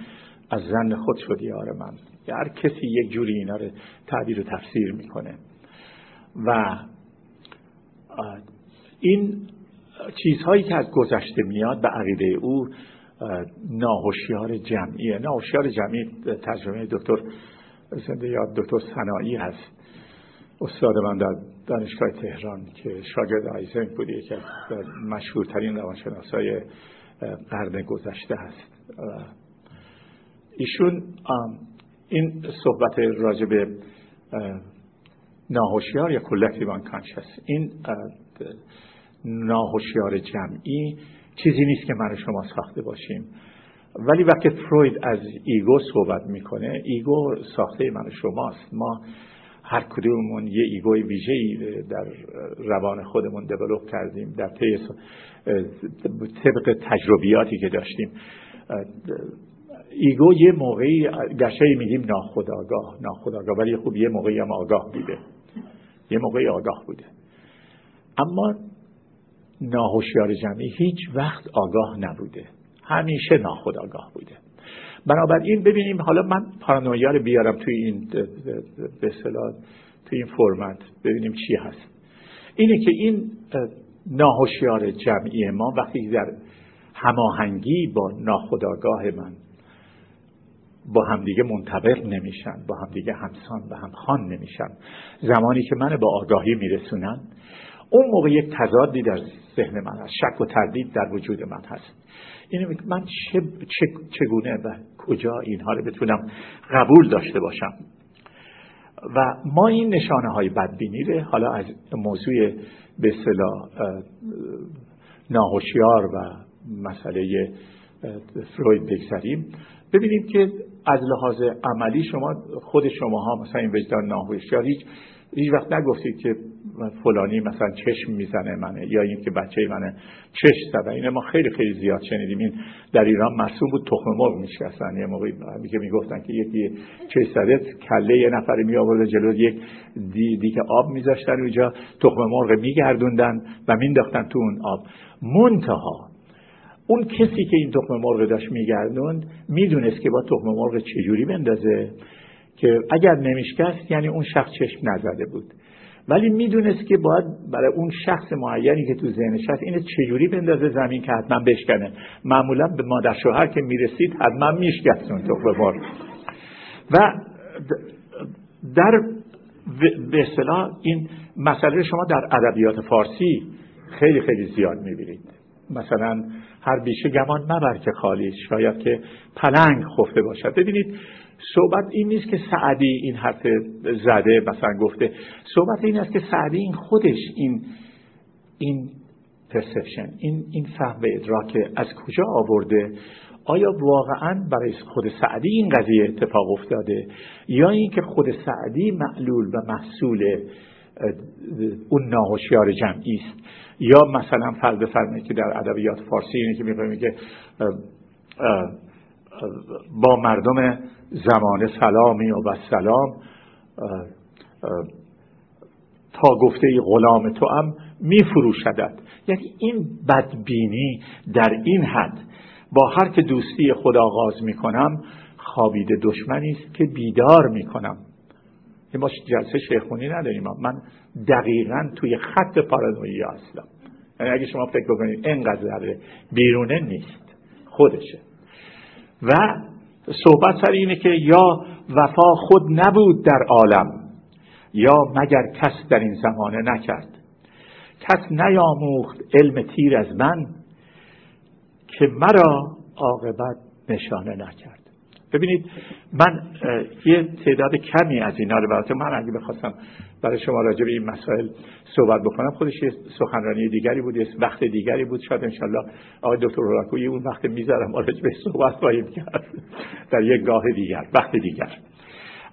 از زن خود شدی یار من. هر کسی یک جوری اینا رو تعبیر و تفسیر می‌کنه. و این چیزهایی که از گذشته میاد به عقیده او ناهوشیار جمعیه. ناهوشیار جمعی ترجمه دکتر زنده یاد دکتر سنایی هست. استاد من در دانشگاه تهران که شاگرد آیزنگ بودی که مشهورترین روانشناسای قرن گذشته هست. ایشون این صحبت راجب ناهوشیار یا collective conscious این ناهوشیار جمعی چیزی نیست که من شما ساخته باشیم. ولی وقتی فروید از ego صحبت می‌کنه ego ساخته من شماست. ما هر کدوممون یه ego ی ویژه‌ای در روان خودمون دیولپ کردیم در طبق تجربیاتی که داشتیم. ایگو یه موقعی گشایی میگیم ناخداگاه ناخداگاه ولی خوب یه موقعی هم آگاه بوده. یه موقعی آگاه بوده. اما ناهوشیار جمعی هیچ وقت آگاه نبوده. همیشه ناخداگاه بوده. بنابراین ببینیم حالا من پارانویا رو بیارم توی این به توی این فرمت ببینیم چی هست. اینه که این ناهوشیار جمعی ما وقتی در هماهنگی با ناخداگاه من با همدیگه منطبق نمیشن با همدیگه همسان و همخان نمیشن. زمانی که من با آگاهی میرسونن اون موقع یک تضادی در ذهن من هست شک و تردید در وجود من هست. اینه من چه، چگونه و کجا اینها رو بتونم قبول داشته باشم؟ و ما این نشانه های بدبینی رو حالا از موضوع به صلاح ناهوشیار و مسئله فروید بگذاریم ببینیم که از لحاظ عملی شما خود شما ها مثلا این وجدان ناهوشیار هیچ هیچ وقت نگفتید که فلانی مثلا چشم می‌زنه منه یا اینکه بچه منه. چشم زده اینه ما خیلی خیلی زیاد شنیدیم. این در ایران مرسوم بود تخم مرغ میشکستن. یه موقعی که می‌گفتن که یکی چشم زده کله یه نفری می آورد جلو یک دی, دی که آب میذاشتن اونجا. تخم مرغ میگردوندن و مینداختن تو اون آب. منتها اون کسی که این تخم مرغ داشت میگردوند می‌دونست که با تخم مرغ چجوری بندازه که اگر نمیشکست یعنی اون شخص چشم نزده بود. ولی می‌دونست که باید برای اون شخص معینی که تو ذهنش هست اینه چجوری بندازه زمین که حتما بشکنه. معمولا به مادر شوهر که می‌رسید حتما میشکست اون تخم مرغ. و در به اصطلاح این مسئله شما در ادبیات فارسی خیلی خیلی زیاد می‌بینید. مثلا هر بیشه گمان مبر که خالی شاید که پلنگ خفته باشد. ببینید صحبت این نیست که سعدی این حرف زده مثلا گفته. صحبت این است که سعدی این خودش این این پرسپشن این این فهم ادراک از کجا آورده؟ آیا واقعا برای خود سعدی این قضیه اتفاق افتاده؟ یا اینکه خود سعدی معلول و محصول اون ناهوشیار جمعی است. یا مثلا فرض بفرمایید که در ادبیات فارسی اینه که میگه که با مردم زمان سلامی و سلام تا گفته غلام تو هم میفروشدد یعنی این بدبینی در این حد با هر که دوستی خود آغاز می‌کنم خوابید دشمنی است که بیدار می‌کنم. ما جلسه شیخونی نداریم. من دقیقا توی خط پارانویی هستم. یعنی اگه شما فکر بکنید اینقدر بیرونه نیست. خودشه. و صحبت سر اینه که یا وفا خود نبود در عالم یا مگر کس در این زمانه نکرد. کس نیاموخت علم تیر از من که مرا عاقبت نشانه نکرد. ببینید من یه تعداد کمی از اینا رو براتون من اگه بخواستم برای شما راجع به این مسائل صحبت بکنم خودش یه سخنرانی دیگری بود یه وقت دیگری بود. شاید انشالله آقای دکتر روراکوی اون وقت می‌ذارم راجع به صحبت خواهیم کرد. در یک گاه دیگر وقت دیگر.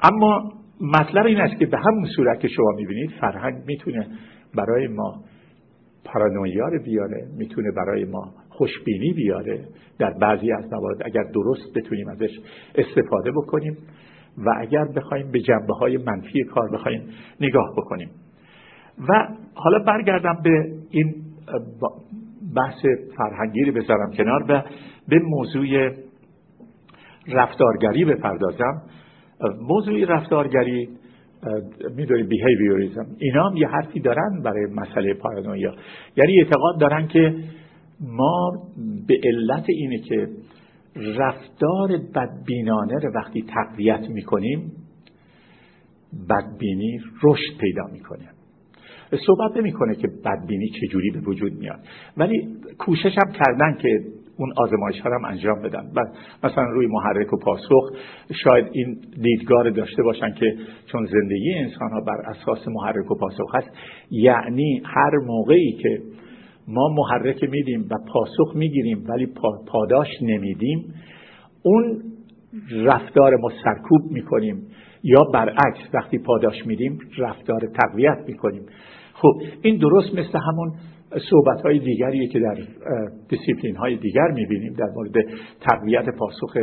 اما مطلب این است که به همون صورت که شما می‌بینید فرهنگ می‌تونه برای ما پارانویا رو بیاره می‌تونه برای ما خوشبینی بیاره در بعضی از موارد. اگر درست بتونیم ازش استفاده بکنیم و اگر بخوایم به جنبه های منفی کار بخوایم نگاه بکنیم. و حالا برگردم به این بحث فرهنگی رو بذارم کنار و به موضوع رفتارگری بپردازم. موضوع رفتارگری می‌دونید بیهیویوریزم اینا هم یه حرفی دارن برای مسئله پارانویا. یعنی اعتقاد دارن که ما به علت اینه که رفتار بدبینانه رو وقتی تقویت می‌کنیم بدبینی رشد پیدا می‌کنه. صحبت نمی‌کنه که بدبینی چجوری به وجود میاد. ولی کوشش هم کردن که اون آزمایش هم انجام بدن. مثلا روی محرک و پاسخ شاید این دیدگاه داشته باشن که چون زندگی انسان ها بر اساس محرک و پاسخ هست یعنی هر موقعی که ما محرک میدیم و پاسخ می‌گیریم ولی پاداش نمیدیم. اون رفتار ما سرکوب می‌کنیم یا برعکس وقتی پاداش میدیم رفتار تقویت می‌کنیم. خب این درست مثل همون صحبت های دیگری که در دیسیپلین های دیگر می‌بینیم در مورد تقویت پاسخ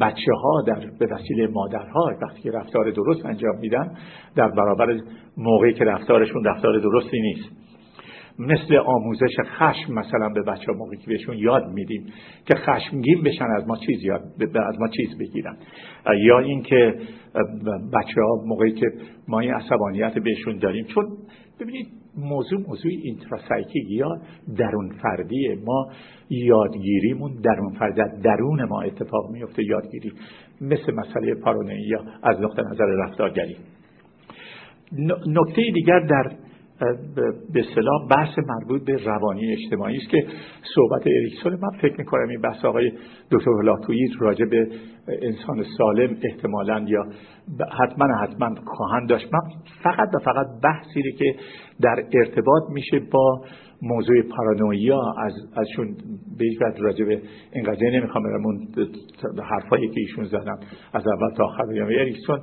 بچه ها در به وسیله مادرها. وقتی که رفتار درست انجام میدن در برابر موقعی که رفتارشون رفتار درستی نیست. مثل آموزش خشم مثلا به بچه ها موقعی که بهشون یاد میدیم که خشمگین بشن از ما چیز یاد از ما چیز بگیرن. یا اینکه بچه ها موقعی که ما این عصبانیت بهشون داریم چون ببینید موضوع موضوع اینتراسایکی یا درون فردیه ما یادگیریمون درون فرد درون ما اتفاق میفته یادگیری. مثل مسئله پارانویا از نقطه نظر رفتارگری. نکته دیگر در به اصطلاح بحث مربوط به روانی اجتماعی است که صحبت اریکسون من فکر می‌کنم این بحث آقای دکتر هلاتویی راجع به انسان سالم احتمالا یا حتما حتما خواهند داشت. من فقط و فقط بحثی که در ارتباط میشه با موضوع پارانویا. از ازشون به هیچ راجع به این قضیه نمی‌خوام برم. اون حرفایی که ایشون زدن از اول تا آخر. بگم اریکسون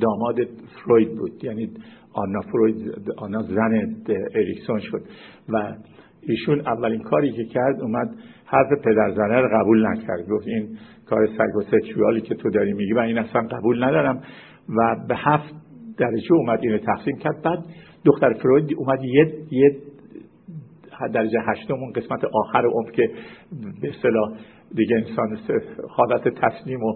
داماد فروید بود. یعنی آنا فروید آنا زن اریکسون شد. و ایشون اولین کاری که کرد اومد حرف پدر زنه رو قبول نکرد. گفت این کار سکشوالی که تو داری میگی و این اصلا قبول ندارم. و به هفت درجه اومد اینو تقسیم کرد. بعد دختر فروید اومد یه یه درجه هشتم اون قسمت آخر عمر که به اصطلاح دیگه انسان حالت تصمیم و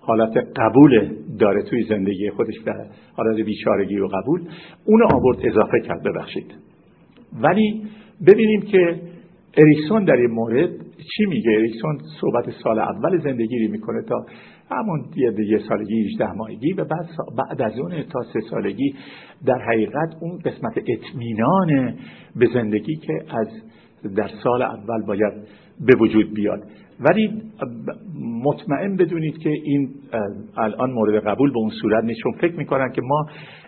حالت قبول داره توی زندگی خودش به حالت بیچارگی و قبول. اونو آورد اضافه کرد ببخشید. ولی ببینیم که اریکسون در این مورد چی میگه؟ اریکسون صحبت سال اول زندگی رو می‌کنه تا همون یه سالگی 18 ماهگی و بعد, بعد از اون تا سه سالگی در حقیقت اون قسمت اطمینان به زندگی که از در سال اول باید به وجود بیاد. ولی مطمئن بدونید که این الان مورد قبول به اون صورت نیست. چون فکر می‌کنن که ما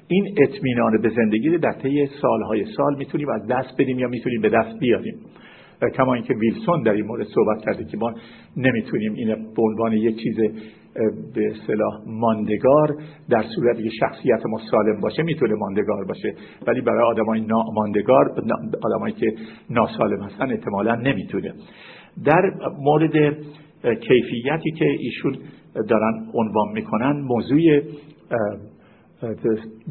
این اطمینان به زندگی در طی سالهای سال می‌تونیم از دست بدیم یا می‌تونیم به دست بیاریم. کما اینکه ویلسون در این مورد صحبت کرده که ما نمی‌تونیم این به عنوان یک چیز به اصطلاح ماندگار در صورتی که شخصیت ما سالم باشه می‌تونه ماندگار باشه. ولی برای آدمای ناماندگار آدمایی که ناسالم هستن احتمالا نمی‌تونه. در مورد کیفیتی که ایشون دارن عنوان می‌کنن موضوع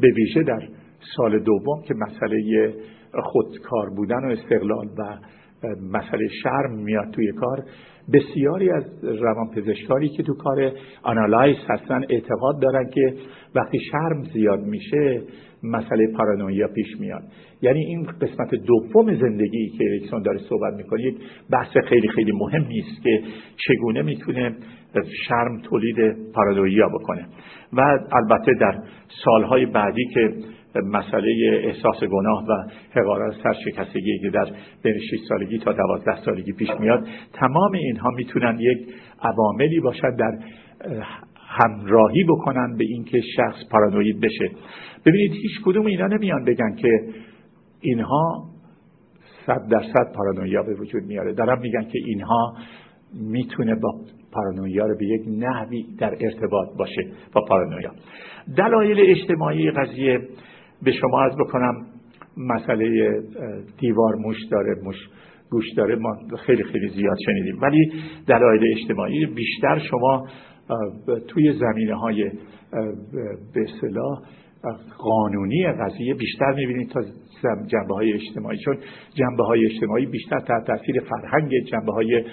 به ویژه در سال دوم که مسئله خودکار بودن و استقلال و مسئله شرم میاد توی کار بسیاری از روانپزشکانی که تو کار آنالایز هستن اعتقاد دارن که وقتی شرم زیاد میشه مسئله پارانویا پیش میاد. یعنی این قسمت دوم زندگی که اریکسون داره صحبت می‌کنه یک بحث خیلی خیلی مهم نیست که چگونه می‌تونه شرم تولید پارانویا بکنه. و البته در سالهای بعدی که مسئله احساس گناه و حقارت سرشکستگی که در بین 6 سالگی تا 12 سالگی پیش میاد تمام اینها می‌تونن یک عواملی باشد در همراهی بکنن به اینکه شخص پارانوید بشه. ببینید هیچ کدوم اینا نمیان بگن که اینها صد درصد پارانویا به وجود میاره. دارم میگن که اینها می‌تونه با پارانویا رو به یک نحوی در ارتباط باشه با پارانویا. دلایل اجتماعی قضیه به شما از بکنم مسئله دیوار موش داره موش گوش داره ما خیلی خیلی زیاد شنیدیم. ولی دلایل اجتماعی بیشتر شما توی زمینه های به اصطلاح قانونی قضیه بیشتر می‌بینید تا جنبه های اجتماعی. چون جنبه های اجتماعی بیشتر تحت تاثیر فرهنگ جنبه های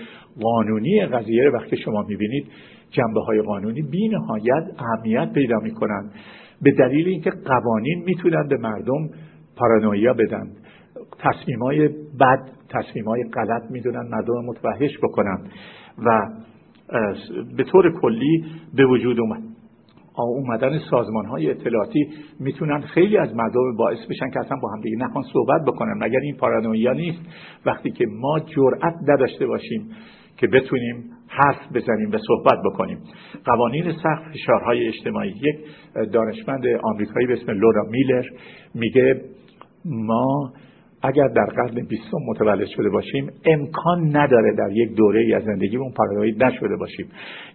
قانونی قضیه وقتی شما می‌بینید جنبه های قانونی بی نهایت اهمیت پیدا می‌کنند. به دلیل اینکه قوانین می‌تونن به مردم پارانویا بدن. تصمیم های بد تصمیم های غلط می‌دونن مردم متوحش بکنن. و به طور کلی به وجود اومد. اومدن سازمان های اطلاعاتی می‌تونن خیلی از مردم باعث بشن که اصلا با هم دیگه نخوان صحبت بکنن. مگر این پارانویا نیست؟ وقتی که ما جرأت نداشته باشیم که بتونیم حرف بزنیم و صحبت بکنیم. قوانین سخت فشارهای اجتماعی. یک دانشمند آمریکایی به اسم لورا میلر میگه ما اگر در قرن بیستم متولد شده باشیم امکان نداره در یک دوره ای از زندگیمون پارانوید نشده باشیم.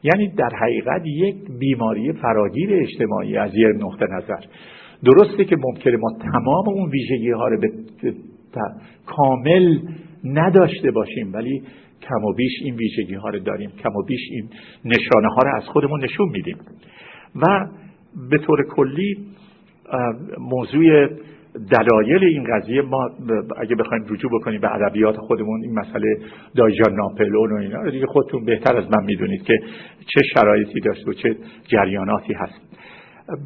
یعنی در حقیقت یک بیماری فراگیر اجتماعی از یک نقطه نظر. درسته که ممکنه ما تمام اون ویژگی ها رو به کامل نداشته باشیم ولی کم و بیش این ویژگی ها رو داریم کم و بیش این نشانه ها رو از خودمون نشون میدیم. و به طور کلی موضوع دلایل این قضیه ما اگه بخوایم رجوع بکنیم به ادبیات خودمون این مسئله دایجان ناپلون و اینا دیگه خودتون بهتر از من می‌دونید که چه شرایطی داشت و چه جریاناتی هست.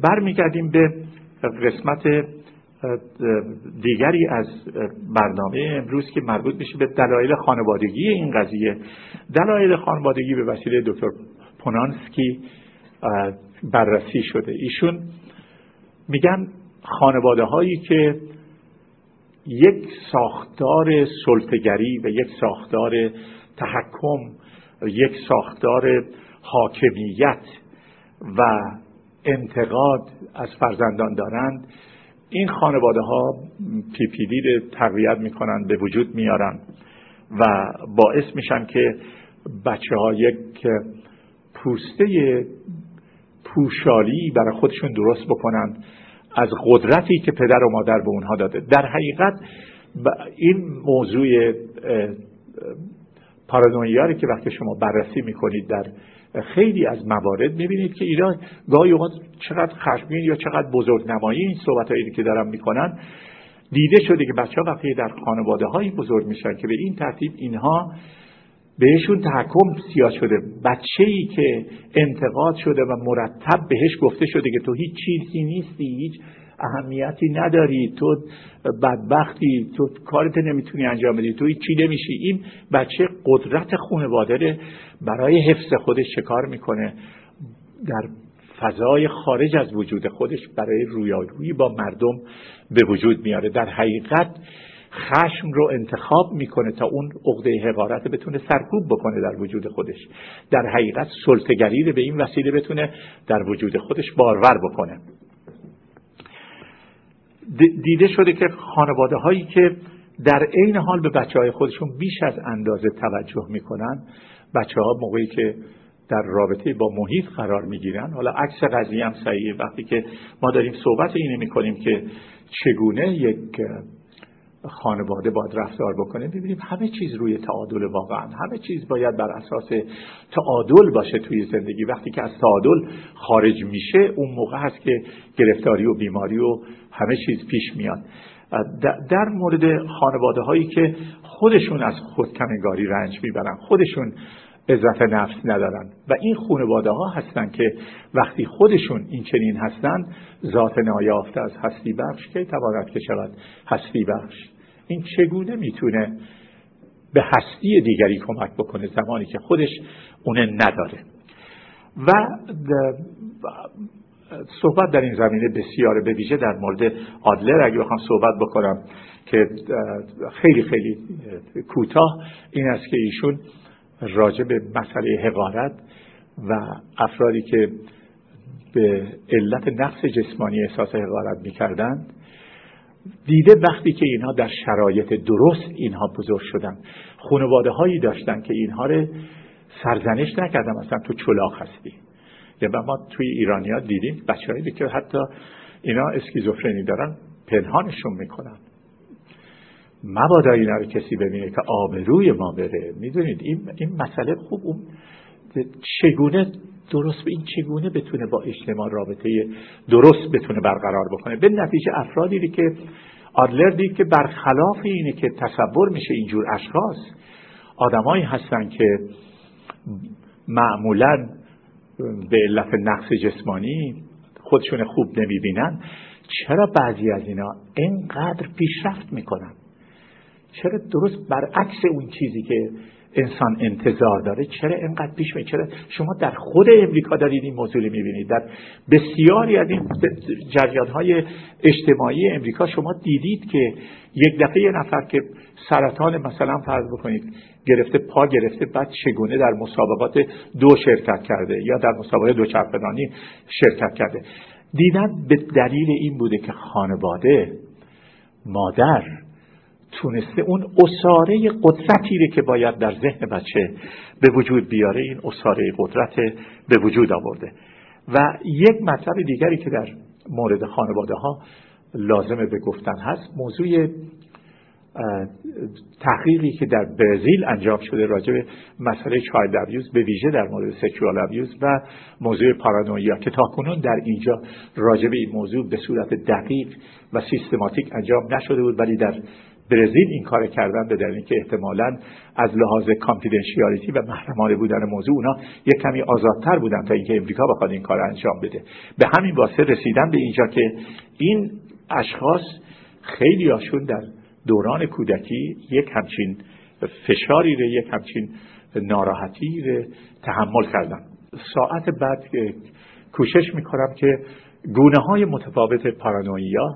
برمیگردیم به قسمت دیگری از برنامه امروز که مربوط میشه به دلایل خانوادگی این قضیه. دلایل خانوادگی به وسیله دکتر پونانسکی بررسی شده. ایشون میگن خانواده هایی که یک ساختار سلطگری و یک ساختار تحکم یک ساختار حاکمیت و انتقاد از فرزندان دارند. این خانواده ها پی پی دی رو تقویت می‌کنن به وجود میارن و باعث میشن که بچه ها یک پوسته پوشالی برای خودشون درست بکنن از قدرتی که پدر و مادر به اونها داده. در حقیقت این موضوع پارانویاری که وقتی شما بررسی می‌کنید در خیلی از موارد می‌بینید که اینا گاهی اوقات چقدر خشمگین یا چقدر بزرگ نمایی این صحبت هایی که دارم می‌کنن دیده شده که بچه ها وقتی در خانواده هایی بزرگ میشن که به این ترتیب اینها بهشون تحکم سیاه شده بچه ای که انتقاد شده و مرتب بهش گفته شده که تو هیچ چیزی نیستی هیچ اهمیتی نداری تو بدبختی تو کارت نمی‌تونی انجام بدی تو هیچی نمیشی این بچه قدرت خانواده برای حفظ خودش کار می‌کنه؟ در فضای خارج از وجود خودش برای رویارویی با مردم به وجود میاره. در حقیقت خشم رو انتخاب می‌کنه تا اون عقده حقارت بتونه سرکوب بکنه در وجود خودش. در حقیقت سلطگری رو به این وسیله بتونه در وجود خودش بارور بکنه. دیده شده که خانواده هایی که در عین حال به بچه های خودشون بیش از اندازه توجه می‌کنن. بچه ها موقعی که در رابطه با محیط قرار می‌گیرن. حالا عکس قضیه هم صحیحه. وقتی که ما داریم صحبت اینه می‌کنیم که چگونه یک خانواده باید رفتار بکنه ببینیم همه چیز روی تعادل واقعا. همه چیز باید بر اساس تعادل باشه توی زندگی. وقتی که از تعادل خارج میشه اون موقع هست که گرفتاری و بیماری و همه چیز پیش میاد. در مورد خانواده هایی که خودشون از خودکنگاری رنج می‌برن خودشون عزت نفس ندارن و این خانواده ها هستن که وقتی خودشون این چنین هستند ذات نایافته از هستی بخش که تواند که شود هستی بخش؟ این چگونه می‌تونه به هستی دیگری کمک بکنه زمانی که خودش اونه نداره؟ و صحبت در این زمینه بسیاره به ویژه در مورد آدلر. اگه بخوام صحبت بکنم که خیلی خیلی کوتاه این است که ایشون راجع به مسئله حقارت و افرادی که به علت نقص جسمانی احساس حقارت می‌کردند دیده وقتی که اینها در شرایط درست اینها بزرگ شدن. خانواده هایی داشتن که اینها رو سرزنش نکردن. مثلا تو چلاق هستی. یا ما توی ایرانیا دیدیم بچه‌هایی که حتی اینا اسکیزوفرنی دارن پنهانشون می‌کنن. مبادا اینا رو کسی ببینه که آبروی ما بره. می‌دونید این, این مسئله خوب اون چگونه درست به این چگونه بتونه با اجتماع رابطه درست بتونه برقرار بکنه؟ به نتیجه افرادی که آدلر دید که برخلاف اینه که تصور میشه اینجور اشخاص آدمایی هستن که معمولا به علت نقص جسمانی خودشون خوب نمی‌بینن. چرا بعضی از اینا اینقدر پیشرفت می‌کنن؟ چرا درست برعکس اون چیزی که انسان انتظار داره. چرا اینقدر پیش می چرا؟ شما در خود امریکا دارید این موضوع می‌بینید. در بسیاری از این جریان های اجتماعی امریکا شما دیدید که یک دفعه یه نفر که سرطان مثلا فرض بکنید گرفته پا گرفته بعد چگونه در مسابقات دو شرکت کرده یا در مسابقه دو چرخدانی شرکت کرده. دیدن به دلیل این بوده که خانواده مادر تونسته اون اصاره قدرتی که باید در ذهن بچه به وجود بیاره این اصاره قدرت به وجود آورده. و یک مطلب دیگری که در مورد خانواده ها لازمه به گفتن هست موضوع تحقیقی که در برزیل انجام شده راجع به مسئله child abuse به ویژه در مورد sexual abuse و موضوع پارانویا که تاکنون در اینجا راجع به این موضوع به صورت دقیق و سیستماتیک انجام نشده بود ولی در برزیل این کار کردن به دلیل که احتمالا از لحاظ confidentiality و محرمانه بودن موضوع اونا یک کمی آزادتر بودن تا اینکه امریکا بخواد این کار انجام بده. به همین واسطه رسیدن به اینجا که این اشخاص خیلی هاشون در دوران کودکی یک همچین فشاری رو یک همچین ناراحتی رو تحمل کردن. ساعت بعد کوشش می‌کنم که گونه های متفاوت پارانویا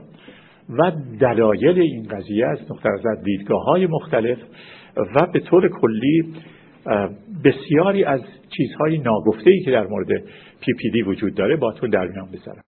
و دلایل این قضیه از نقطه نظر دیدگاه های مختلف و به طور کلی بسیاری از چیزهای ناگفته ای که در مورد پی پی دی وجود داره باتون در میان بذارم.